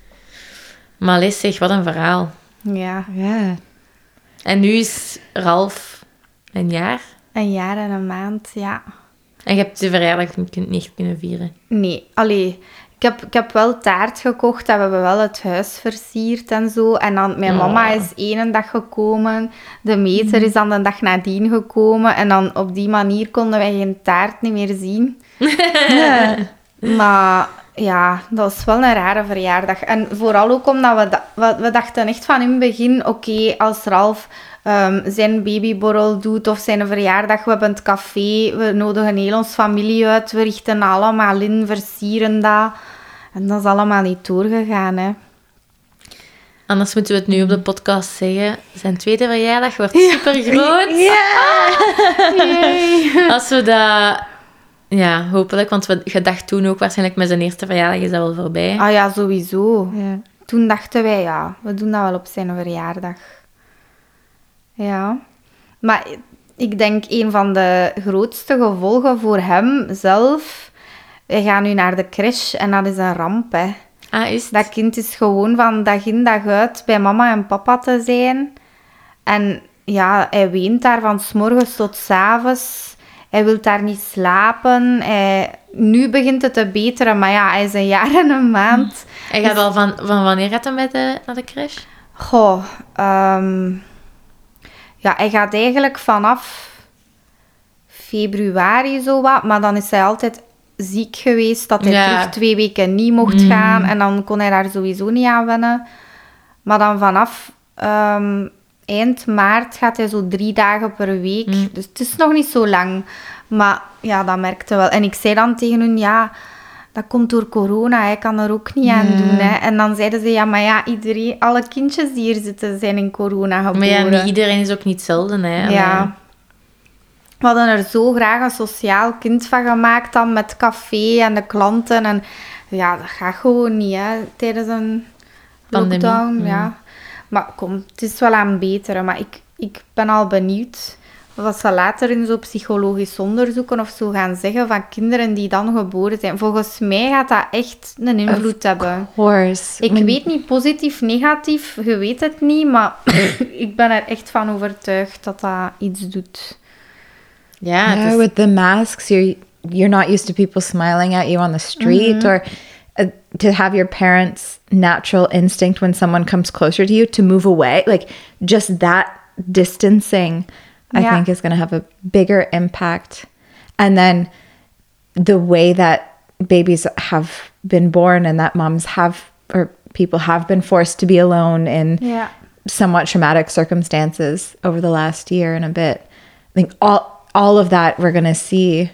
Maar zeg, wat een verhaal. Ja. Yeah. En nu is Ralf een jaar. Een jaar en een maand, ja. En je hebt de verjaardag niet, niet kunnen vieren. Nee, allee. Ik heb, ik heb wel taart gekocht en we hebben wel het huis versierd en zo. En dan, mijn mama is één dag gekomen. De meter is dan de dag nadien gekomen. En dan op die manier konden wij geen taart niet meer zien. [laughs] Maar ja, dat was wel een rare verjaardag. En vooral ook omdat we, da- we, we dachten echt van in het begin... Oké, als Ralf ehm, zijn babyborrel doet of zijn verjaardag... We hebben het café, we nodigen heel ons familie uit. We richten allemaal in, versieren dat. En dat is allemaal niet doorgegaan, hè. Anders moeten we het nu op de podcast zeggen. Zijn tweede verjaardag wordt super groot. [laughs] Als we dat... Ja, hopelijk. Want we, je dacht toen ook waarschijnlijk met zijn eerste verjaardag is dat wel voorbij. Ah ja, sowieso. Yeah. Toen dachten wij, ja, we doen dat wel op zijn verjaardag. Ja. Maar ik denk een van de grootste gevolgen voor hem zelf... Wij gaan nu naar de crash en dat is een ramp, hè. Ah, is het? Dat kind is gewoon van dag in dag uit bij mama en papa te zijn. En ja, hij weent daar van s morgens tot s avonds. Hij wil daar niet slapen. Hij... Nu begint het te beteren, maar ja, hij is een jaar en een maand. Hij gaat al van, van wanneer gaat hij met de, naar de crash? Goh, ehm, ja, hij gaat eigenlijk vanaf februari zo wat, maar dan is hij altijd ziek geweest, dat hij Ja. terug twee weken niet mocht gaan en dan kon hij daar sowieso niet aan wennen. Maar dan vanaf ehm, eind maart gaat hij zo drie dagen per week, dus het is nog niet zo lang. Maar ja, dat merkte wel. En ik zei dan tegen hun, ja, dat komt door corona, hij kan er ook niet aan doen. Hè. En dan zeiden ze, ja, maar ja, iedereen, alle kindjes die hier zitten zijn in corona geboren. Maar ja, niet iedereen is ook niet hetzelfde, hè. Ja. We hadden er zo graag een sociaal kind van gemaakt dan met café en de klanten. En ja, dat gaat gewoon niet hè, tijdens een Pandemie, lockdown. mm. Ja. Maar kom, het is wel aan beteren. Maar ik, ik ben al benieuwd wat ze later in zo'n psychologisch onderzoeken of zo gaan zeggen van kinderen die dan geboren zijn. Volgens mij gaat dat echt een invloed hebben. Ik weet niet positief, negatief, je weet het niet, maar [coughs] ik ben er echt van overtuigd dat dat iets doet. Ja, Yeah, is- with the masks, you're you're not used to people smiling at you on the street, or uh, to have your parents' natural instinct when someone comes closer to you to move away. Like just that distancing, I Yeah. think, is going to have a bigger impact. And then the way that babies have been born and that moms have or people have been forced to be alone in Ja. somewhat traumatic circumstances over the last year and a bit. I think all all of that we're going to see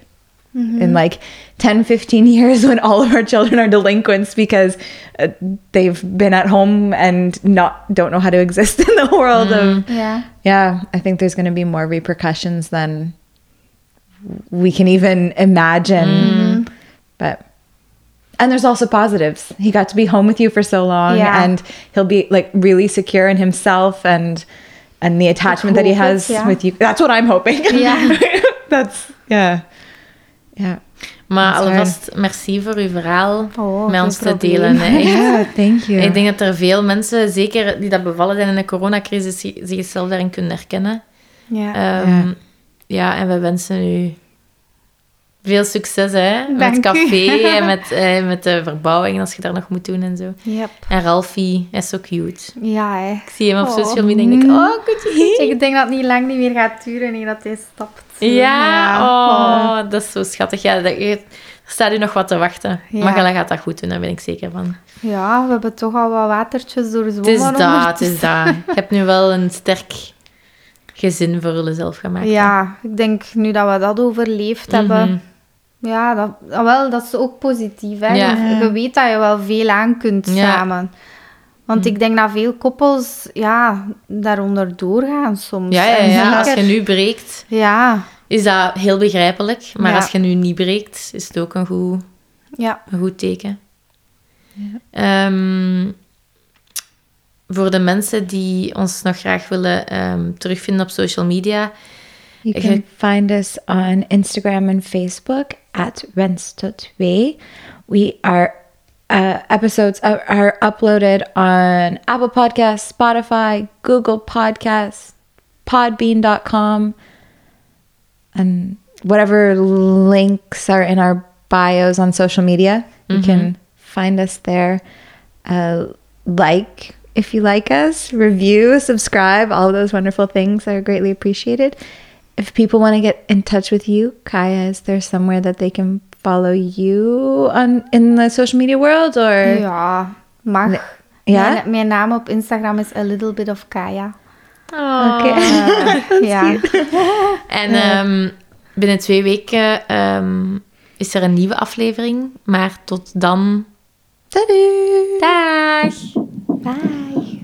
in mm-hmm. like 10 15 years [laughs] when all of our children are delinquents because uh, they've been at home and not don't know how to exist [laughs] in the world of mm-hmm. Ja. yeah, I think there's going to be more repercussions than we can even imagine. Mm-hmm. But and there's also positives. He got to be home with you for so long Yeah. and he'll be like really secure in himself and and the attachment that he hoop het, has ja. with you. That's what I'm hoping. yeah [laughs] That's yeah. Yeah. Maar alvast merci voor uw verhaal Oh, met ons te delen. hè. [laughs] Yeah, thank you. Ik denk dat er veel mensen, zeker die dat bevallen zijn in de coronacrisis, zi- zichzelf daarin kunnen herkennen. Ja. Ehm, Ja. ja. en we wensen u veel succes hè, met het café [laughs] en met, eh, met de verbouwing als je daar nog moet doen en zo. Yep. En Ralphie hij is zo cute. Ja, hè. Ik zie hem op Oh. social media en denk ik, oh, goed. [laughs] Ik denk dat het niet lang niet meer gaat duren en dat hij stapt. Ja, oh. oh, dat is zo schattig. Ja, dat, er staat u nog wat te wachten. Ja. Maar Gala gaat dat goed doen, daar ben ik zeker van. Ja, we hebben toch al wat watertjes Het doorzwommen. is dat, het is dat. Je hebt nu wel een sterk gezin voor jezelf gemaakt. hè. Ja, ik denk nu dat we dat overleefd hebben, ja, dat, ah, wel, dat is ook positief. Hè? Ja. Je, weet dat je wel veel aan kunt Ja. samen. Want ik denk dat veel koppels ja, daaronder doorgaan soms. Ja, ja, ja. Als je nu breekt, Ja, is dat heel begrijpelijk. Maar als je nu niet breekt, is het ook een goed, ja. een goed teken. Ehm, voor de mensen die ons nog graag willen ehm, terugvinden op social media, You can find us on Instagram and Facebook at Renstotwe. We are uh, episodes are, are uploaded on Apple Podcasts, Spotify, Google Podcasts, Podbean.com, and whatever links are in our bios on social media. You can find us there. Uh, like if you like us, review, subscribe, all those wonderful things are greatly appreciated. If people want to get in touch with you, Kaya, is there somewhere that they can follow you on in the social media world or Ja, mag. Ja? Mijn, mijn naam op Instagram is A Little Bit of Kaya. Okay. [laughs] ja. [laughs] En ehm, binnen twee weken ehm, is er een nieuwe aflevering. Maar tot dan. Salut! Dag! Bye.